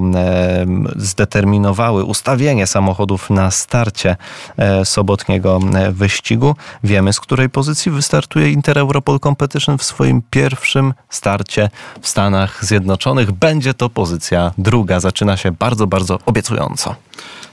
[SPEAKER 2] zdeterminowały ustawienie samochodów na starcie e, sobotniego e, wyścigu. Wiemy, z której pozycji wystartuje Inter Europol Competition w swoim pierwszym starcie w Stanach Zjednoczonych. Będzie to pozycja druga. Zaczyna się bardzo, bardzo obiecująco.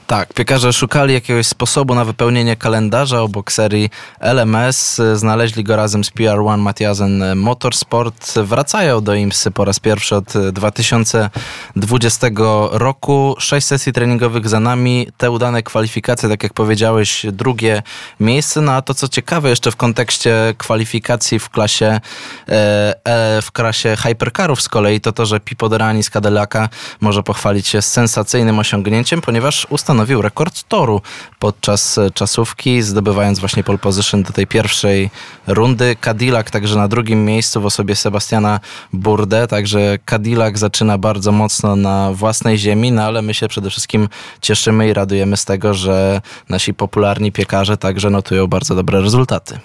[SPEAKER 1] Tak, piekarze szukali jakiegoś sposobu na wypełnienie kalendarza obok serii LMS. Znaleźli go razem z PR1 Matiasen Motorsport. Wracają do IMSY po raz pierwszy od 2020 roku. Sześć sesji treningowych za nami. Te udane kwalifikacje, tak jak powiedziałeś, drugie miejsce. No a to co ciekawe jeszcze w kontekście kwalifikacji w klasie e, e, w klasie hypercarów z kolei, to to, że Pipo Derani z Cadillaca może pochwalić się sensacyjnym osiągnięciem, ponieważ ustanowił ustanowił rekord toru podczas e, czasówki, zdobywając właśnie pole position do tej pierwszej rundy. Cadillac także na drugim miejscu w osobie Sebastiana Burde, także Cadillac zaczyna bardzo mocno na własnej ziemi, no ale my się przede wszystkim cieszymy i radujemy z tego, że nasi popularni piekarze także notują bardzo dobre rezultaty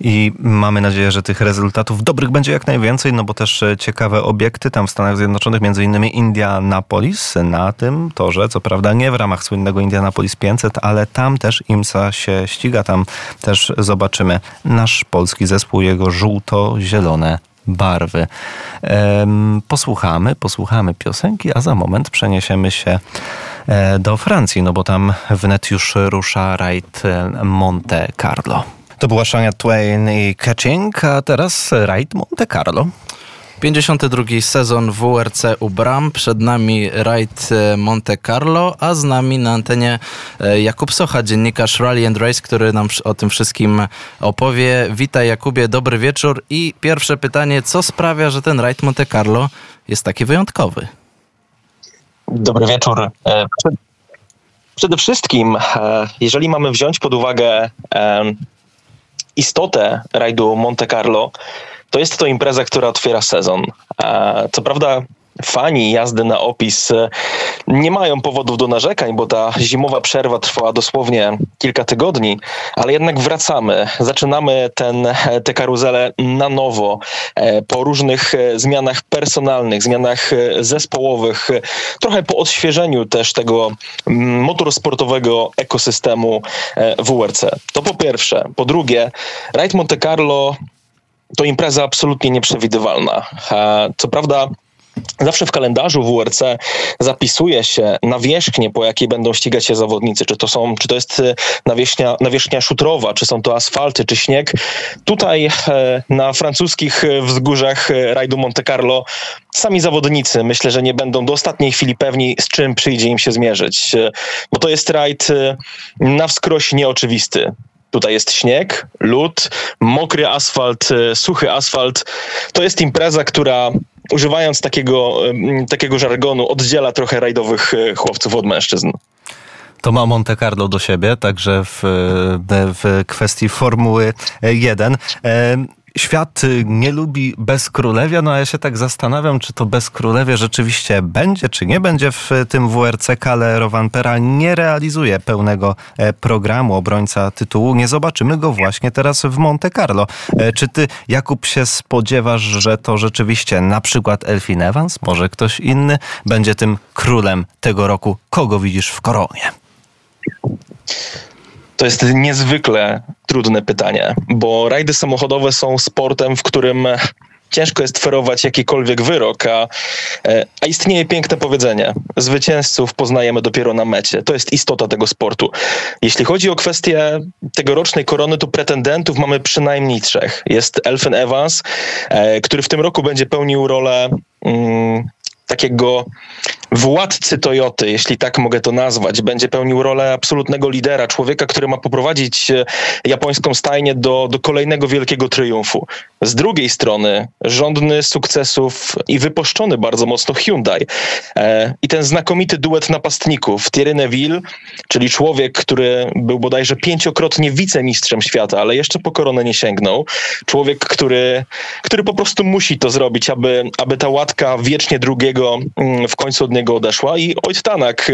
[SPEAKER 2] i mamy nadzieję, że tych rezultatów dobrych będzie jak najwięcej, no bo też e, ciekawe obiekty tam w Stanach Zjednoczonych, między innymi Indianapolis na tym torze, co prawda nie w ramach słynnego Indianapolis 500, ale tam też IMSA się ściga, tam też zobaczymy nasz polski zespół, jego żółto-zielone barwy. Posłuchamy, posłuchamy piosenki, a za moment przeniesiemy się e, do Francji, no bo tam wnet już rusza rajd e, Monte Carlo. To była Shania Twain i Catching, a teraz rajd Monte Carlo.
[SPEAKER 1] 52 sezon WRC u Bram, przed nami rajd e, Monte Carlo, a z nami na antenie e, Jakub Socha, dziennikarz Rally and Race, który nam o tym wszystkim opowie. Witaj Jakubie, dobry wieczór i pierwsze pytanie, co sprawia, że ten rajd Monte Carlo jest taki wyjątkowy?
[SPEAKER 4] Dobry wieczór. E, przede wszystkim, jeżeli mamy wziąć pod uwagę istotę rajdu Monte Carlo, to jest to impreza, która otwiera sezon. Co prawda fani jazdy na opis nie mają powodów do narzekań, bo ta zimowa przerwa trwała dosłownie kilka tygodni, ale jednak wracamy. Zaczynamy ten, tę karuzelę na nowo po różnych zmianach personalnych, zmianach zespołowych, trochę po odświeżeniu też tego mm, motorsportowego ekosystemu WRC. To po pierwsze. Po drugie, Raid Monte Carlo to impreza absolutnie nieprzewidywalna. Co prawda, Zawsze w kalendarzu WRC zapisuje się nawierzchnię, po jakiej będą ścigać się zawodnicy. Czy to, są, czy to jest e, nawierzchnia, nawierzchnia szutrowa, czy są to asfalty, czy śnieg. Tutaj e, na francuskich wzgórzach rajdu Monte Carlo sami zawodnicy myślę, że nie będą do ostatniej chwili pewni, z czym przyjdzie im się zmierzyć. E, bo to jest rajd na wskroś nieoczywisty. Tutaj jest śnieg, lód, mokry asfalt, e, suchy asfalt. To jest impreza, która używając takiego, takiego żargonu oddziela trochę rajdowych e, chłopców od mężczyzn.
[SPEAKER 2] To ma Monte Carlo do siebie, także w, w kwestii Formuły 1 świat y, nie lubi bezkrólewia, no a ja się tak zastanawiam, czy to bezkrólewie rzeczywiście będzie, czy nie będzie w tym WRC, ale Rowanpera nie realizuje pełnego e, programu obrońca tytułu. Nie zobaczymy go właśnie teraz w Monte Carlo. E, czy ty, Jakub, się spodziewasz, że to rzeczywiście na przykład Elfin Evans, może ktoś inny, będzie tym królem tego roku? Kogo widzisz w koronie?
[SPEAKER 4] To jest niezwykle trudne pytanie, bo rajdy samochodowe są sportem, w którym ciężko jest ferować jakikolwiek wyrok, a, e, a istnieje piękne powiedzenie: zwycięzców poznajemy dopiero na mecie. To jest istota tego sportu. Jeśli chodzi o kwestię tegorocznej korony, to pretendentów mamy przynajmniej trzech. Jest Elfin Evans, e, który w tym roku będzie pełnił rolę. Mm, takiego władcy Toyoty, jeśli tak mogę to nazwać, będzie pełnił rolę absolutnego lidera, człowieka, który ma poprowadzić e, japońską stajnię do, do kolejnego wielkiego triumfu. Z drugiej strony rządny sukcesów i wypuszczony bardzo mocno Hyundai. E, I ten znakomity duet napastników, Thierry Neville, czyli człowiek, który był bodajże pięciokrotnie wicemistrzem świata, ale jeszcze po koronę nie sięgnął. Człowiek, który, który po prostu musi to zrobić, aby, aby ta łatka wiecznie drugiego mm, w końcu od niego niego odeszła i Ojt Tanak,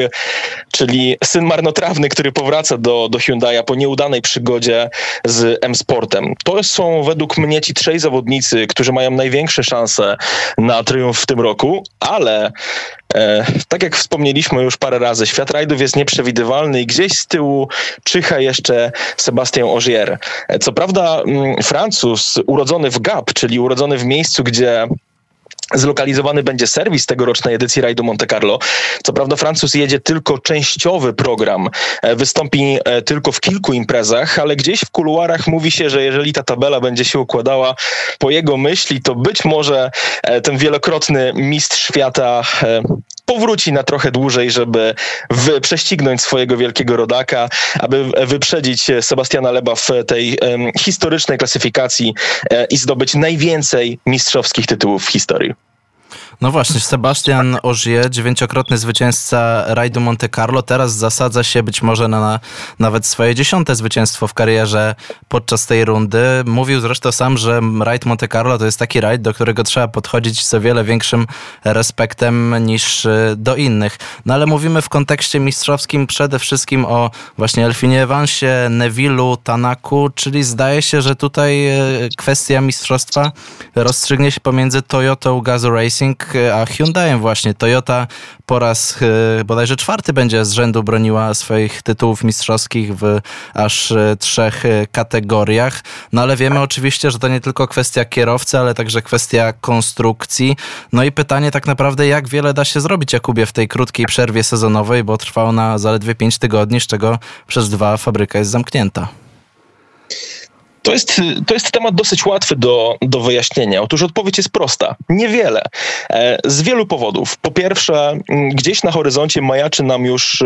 [SPEAKER 4] czyli syn marnotrawny, który powraca do, do Hyundai'a po nieudanej przygodzie z M-Sportem. To są według mnie ci trzej zawodnicy, którzy mają największe szanse na triumf w tym roku, ale e, tak jak wspomnieliśmy już parę razy, świat rajdów jest nieprzewidywalny i gdzieś z tyłu czyha jeszcze Sebastian Ogier. E, co prawda mm, Francuz urodzony w Gap, czyli urodzony w miejscu, gdzie zlokalizowany będzie serwis tegorocznej edycji rajdu Monte Carlo. Co prawda Francuz jedzie tylko częściowy program, e, wystąpi e, tylko w kilku imprezach, ale gdzieś w kuluarach mówi się, że jeżeli ta tabela będzie się układała po jego myśli, to być może e, ten wielokrotny mistrz świata powróci na trochę dłużej, żeby prześcignąć swojego wielkiego rodaka, aby wyprzedzić Sebastiana Leba w tej historycznej klasyfikacji e, i zdobyć najwięcej mistrzowskich tytułów w historii.
[SPEAKER 1] No właśnie, Sebastian Ogier, dziewięciokrotny zwycięzca rajdu Monte Carlo, teraz zasadza się być może na nawet swoje dziesiąte zwycięstwo w karierze podczas tej rundy. Mówił zresztą sam, że rajd Monte Carlo to jest taki rajd, do którego trzeba podchodzić z o wiele większym respektem niż y, do innych. No ale mówimy w kontekście mistrzowskim przede wszystkim o właśnie Elfinie Evansie, Nevilu, Tanaku, czyli zdaje się, że tutaj y, kwestia mistrzostwa rozstrzygnie się pomiędzy Toyotą Gazoo Racing a Hyundaiem właśnie. Toyota po raz e, bodajże czwarty będzie z rzędu broniła swoich tytułów mistrzowskich w aż e, trzech e, kategoriach. No ale wiemy oczywiście, że to nie tylko kwestia kierowcy, ale także kwestia konstrukcji. No i pytanie tak naprawdę, jak wiele da się zrobić Jakubie w tej krótkiej przerwie sezonowej, bo trwa ona zaledwie pięć tygodni, z czego przez dwa fabryka jest zamknięta.
[SPEAKER 4] To jest, to jest temat dosyć łatwy do, do wyjaśnienia. Otóż odpowiedź jest prosta. Niewiele. E, z wielu powodów. Po pierwsze, gdzieś na horyzoncie majaczy nam już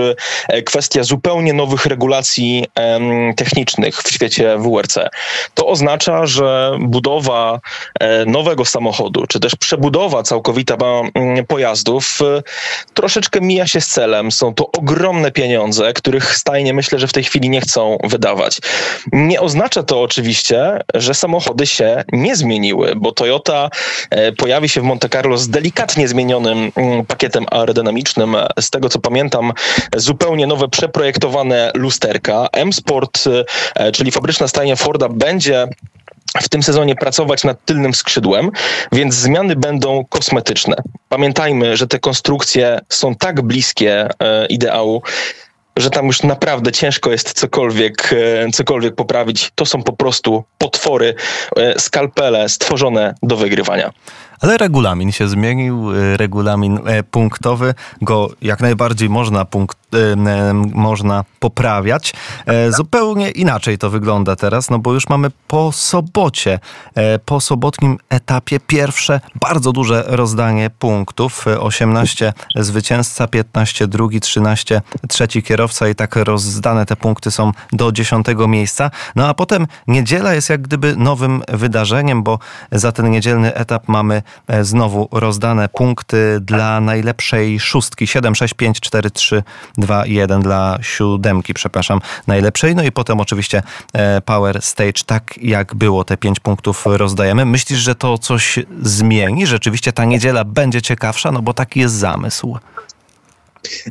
[SPEAKER 4] e, kwestia zupełnie nowych regulacji technicznych w świecie WRC. To oznacza, że budowa e, nowego samochodu, czy też przebudowa całkowita pojazdów troszeczkę mija się z celem. Są to ogromne pieniądze, których stajnie myślę, że w tej chwili nie chcą wydawać. Nie oznacza to oczywiście, oczywiście, że samochody się nie zmieniły, bo Toyota e, pojawi się w Monte Carlo z delikatnie zmienionym mm, pakietem aerodynamicznym. Z tego co pamiętam, zupełnie nowe przeprojektowane lusterka. M-Sport, e, czyli fabryczna stajnia Forda, będzie w tym sezonie pracować nad tylnym skrzydłem, więc zmiany będą kosmetyczne. Pamiętajmy, że te konstrukcje są tak bliskie e, ideału, że tam już naprawdę ciężko jest cokolwiek, e, cokolwiek poprawić. To są po prostu potwory, e, skalpele stworzone do wygrywania.
[SPEAKER 2] Ale regulamin się zmienił, e, regulamin punktowy, go jak najbardziej można, punkt, można poprawiać. Zupełnie inaczej to wygląda teraz, no bo już mamy po sobocie, po sobotnim etapie pierwsze bardzo duże rozdanie punktów. 18 zwycięzca, 15 drugi, 13 trzeci kierowca i tak rozdane te punkty są do 10 miejsca. No a potem niedziela jest jak gdyby nowym wydarzeniem, bo za ten niedzielny etap mamy e, znowu rozdane punkty dla najlepszej szóstki 7, 6, 5, 4, 3, 2, 1 dla siódemki, przepraszam, najlepszej. No i potem oczywiście e, Power Stage, tak jak było, te 5 punktów rozdajemy. Myślisz, że to coś zmieni? Rzeczywiście ta niedziela będzie ciekawsza, no bo taki jest zamysł.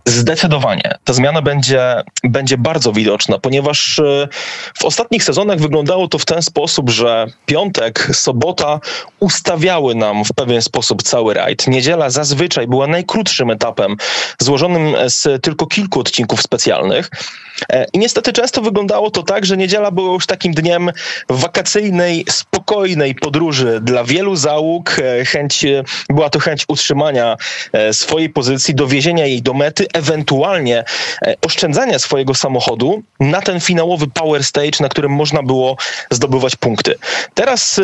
[SPEAKER 4] Zdecydowanie. Ta zmiana będzie, będzie bardzo widoczna, ponieważ e, w ostatnich sezonach wyglądało to w ten sposób, że piątek, sobota ustawiały nam w pewien sposób cały rajd. Niedziela zazwyczaj była najkrótszym etapem, złożonym z tylko kilku odcinków specjalnych. E, I niestety często wyglądało to tak, że niedziela była już takim dniem wakacyjnej, spokojnej podróży dla wielu załóg. E, chęć, była to chęć utrzymania swojej pozycji, dowiezienia jej do mety, ewentualnie e, oszczędzania swojego samochodu na ten finałowy power stage, na którym można było zdobywać punkty. Teraz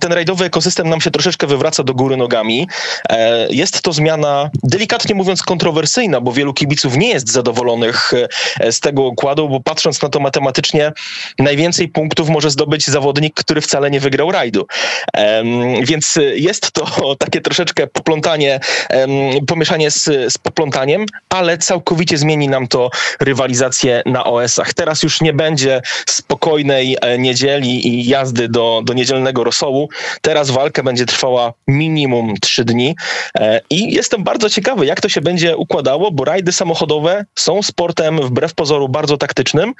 [SPEAKER 4] ten rajdowy ekosystem nam się troszeczkę wywraca do góry nogami. E, jest to zmiana, delikatnie mówiąc, kontrowersyjna, bo wielu kibiców nie jest zadowolonych e, z tego układu, bo patrząc na to matematycznie, najwięcej punktów może zdobyć zawodnik, który wcale nie wygrał rajdu. Więc jest to *laughs* takie troszeczkę poplątanie, pomieszanie z, z poplątaniem, ale całkowicie zmieni nam to rywalizację na OS-ach. Teraz już nie będzie spokojnej e, niedzieli i jazdy do, do niedzielnego rosołu. Teraz walka będzie trwała minimum trzy dni e, i jestem bardzo ciekawy, jak to się będzie układało, bo rajdy samochodowe są sportem wbrew pozoru bardzo taktycznym.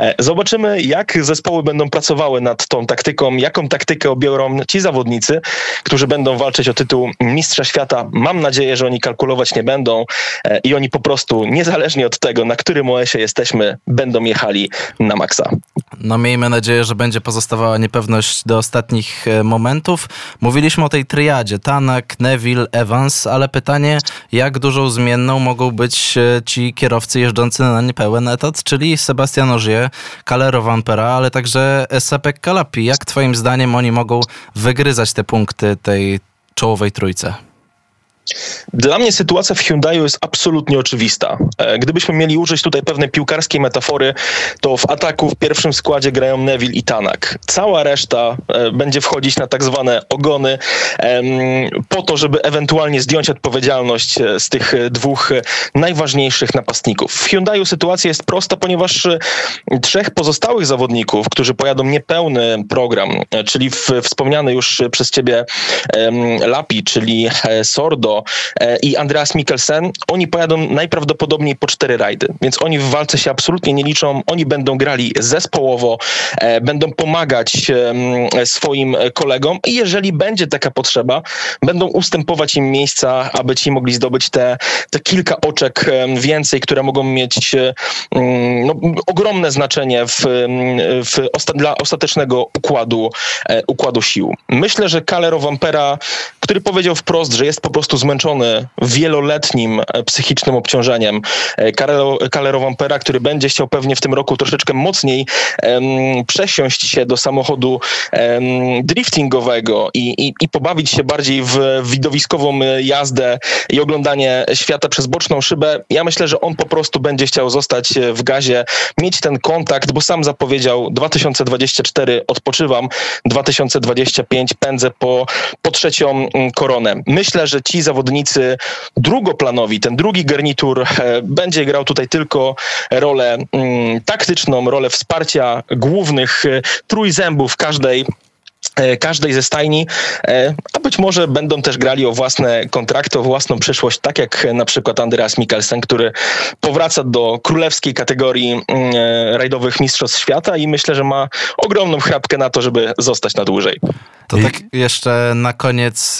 [SPEAKER 4] E, zobaczymy, jak zespoły będą pracowały nad tą taktyką, jaką taktykę obiorą ci zawodnicy, którzy będą walczyć o tytuł Mistrza Świata. Mam nadzieję, że oni kalkulować nie będą i oni po prostu, niezależnie od tego, na którym OS-ie jesteśmy, będą jechali na maksa.
[SPEAKER 1] No miejmy nadzieję, że będzie pozostawała niepewność do ostatnich e, momentów. Mówiliśmy o tej triadzie, Tanak, Neville, Evans, ale pytanie, jak dużą zmienną mogą być e, ci kierowcy jeżdżący na niepełen etat, czyli Sebastian Ogier, Calero Vampera, ale także Sepek Kalapi. Jak twoim zdaniem oni mogą wygryzać te punkty tej czołowej trójce?
[SPEAKER 4] Dla mnie sytuacja w Hyundaiu jest absolutnie oczywista. E, gdybyśmy mieli użyć tutaj pewnej piłkarskiej metafory, to w ataku w pierwszym składzie grają Neville i Tanak. Cała reszta e, będzie wchodzić na tak zwane ogony po to, żeby ewentualnie zdjąć odpowiedzialność e, z tych dwóch najważniejszych napastników. W Hyundaiu sytuacja jest prosta, ponieważ trzech pozostałych zawodników, którzy pojadą niepełny program, czyli wspomniany już przez ciebie Lapi, czyli Sordo, E, i Andreas Mikkelsen, oni pojadą najprawdopodobniej po cztery rajdy, więc oni w walce się absolutnie nie liczą, oni będą grali zespołowo, e, będą pomagać swoim kolegom i jeżeli będzie taka potrzeba, będą ustępować im miejsca, aby ci mogli zdobyć te, te kilka oczek więcej, które mogą mieć no, ogromne znaczenie w, w osta dla ostatecznego układu, e, układu sił. Myślę, że Calero Vampera, który powiedział wprost, że jest po prostu zmęczony wieloletnim e, psychicznym obciążeniem. E, Vampera, który będzie chciał pewnie w tym roku troszeczkę mocniej um, przesiąść się do samochodu um, driftingowego i, i, i, pobawić się bardziej w widowiskową e, jazdę i oglądanie świata przez boczną szybę. Ja myślę, że on po prostu będzie chciał zostać w gazie, mieć ten kontakt, bo sam zapowiedział 2024 odpoczywam, 2025 pędzę po, po trzecią koronę. Myślę, że ci zawodnicy drugoplanowi, ten drugi garnitur będzie grał tutaj tylko rolę mm, taktyczną, rolę wsparcia głównych trójzębów każdej E, każdej ze stajni, e, a być może będą też grali o własne kontrakty, o własną przyszłość, tak jak na przykład Andreas Mikkelsen, który powraca do królewskiej kategorii mm, e, rajdowych mistrzostw świata i myślę, że ma ogromną chrapkę na to, żeby zostać na dłużej.
[SPEAKER 1] To tak jeszcze na koniec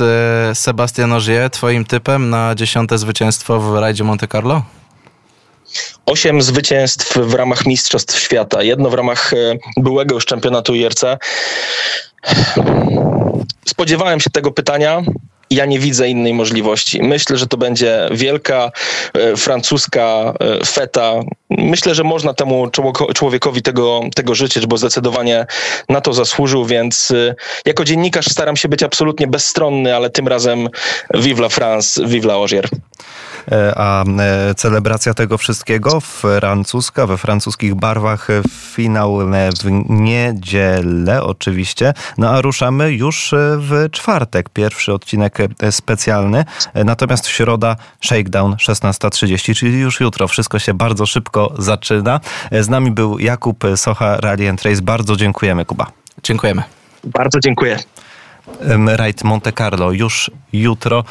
[SPEAKER 1] Sebastian Ogier, twoim typem na dziesiąte zwycięstwo w rajdzie Monte Carlo?
[SPEAKER 4] Osiem zwycięstw w ramach Mistrzostw Świata, jedno w ramach byłego już czempionatu IRC. Spodziewałem się tego pytania. Ja nie widzę innej możliwości. Myślę, że to będzie wielka e, francuska e, feta. Myślę, że można temu człowiekowi tego, tego życzyć, bo zdecydowanie na to zasłużył, więc e, jako dziennikarz staram się być absolutnie bezstronny, ale tym razem vive la France, vive la Ogier.
[SPEAKER 2] A celebracja tego wszystkiego francuska, we francuskich barwach, finał w niedzielę oczywiście. No a ruszamy już w czwartek, pierwszy odcinek specjalny, natomiast środa shakedown 16.30, czyli już jutro. Wszystko się bardzo szybko zaczyna. Z nami był Jakub Socha, Rally and Race. Bardzo dziękujemy, Kuba.
[SPEAKER 1] Dziękujemy.
[SPEAKER 4] Bardzo dziękuję.
[SPEAKER 2] Rajd Monte Carlo już jutro.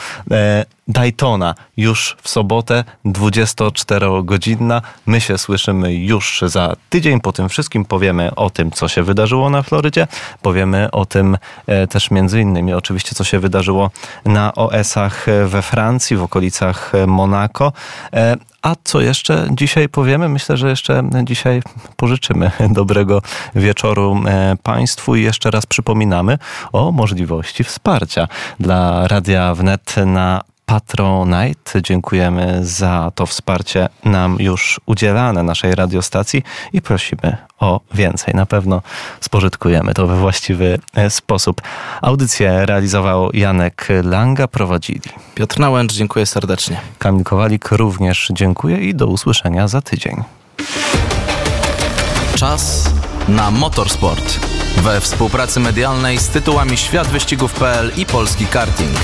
[SPEAKER 2] Daytona już w sobotę 24-godzinna. My się słyszymy już za tydzień. Po tym wszystkim powiemy o tym, co się wydarzyło na Florydzie. Powiemy o tym e, też między innymi oczywiście, co się wydarzyło na OS-ach we Francji, w okolicach Monako. E, a co jeszcze dzisiaj powiemy? Myślę, że jeszcze dzisiaj pożyczymy *laughs* dobrego wieczoru e, Państwu i jeszcze raz przypominamy o możliwości wsparcia dla Radia Wnet na Patronite. Dziękujemy za to wsparcie nam już udzielane naszej radiostacji i prosimy o więcej. Na pewno spożytkujemy to we właściwy e, sposób. Audycję realizował Janek Langa, prowadzili
[SPEAKER 1] Piotr Nałęcz, dziękuję serdecznie.
[SPEAKER 2] Kamil Kowalik również dziękuję i do usłyszenia za tydzień.
[SPEAKER 1] Czas na motorsport we współpracy medialnej z tytułami Świat Wyścigów.pl i Polski Karting.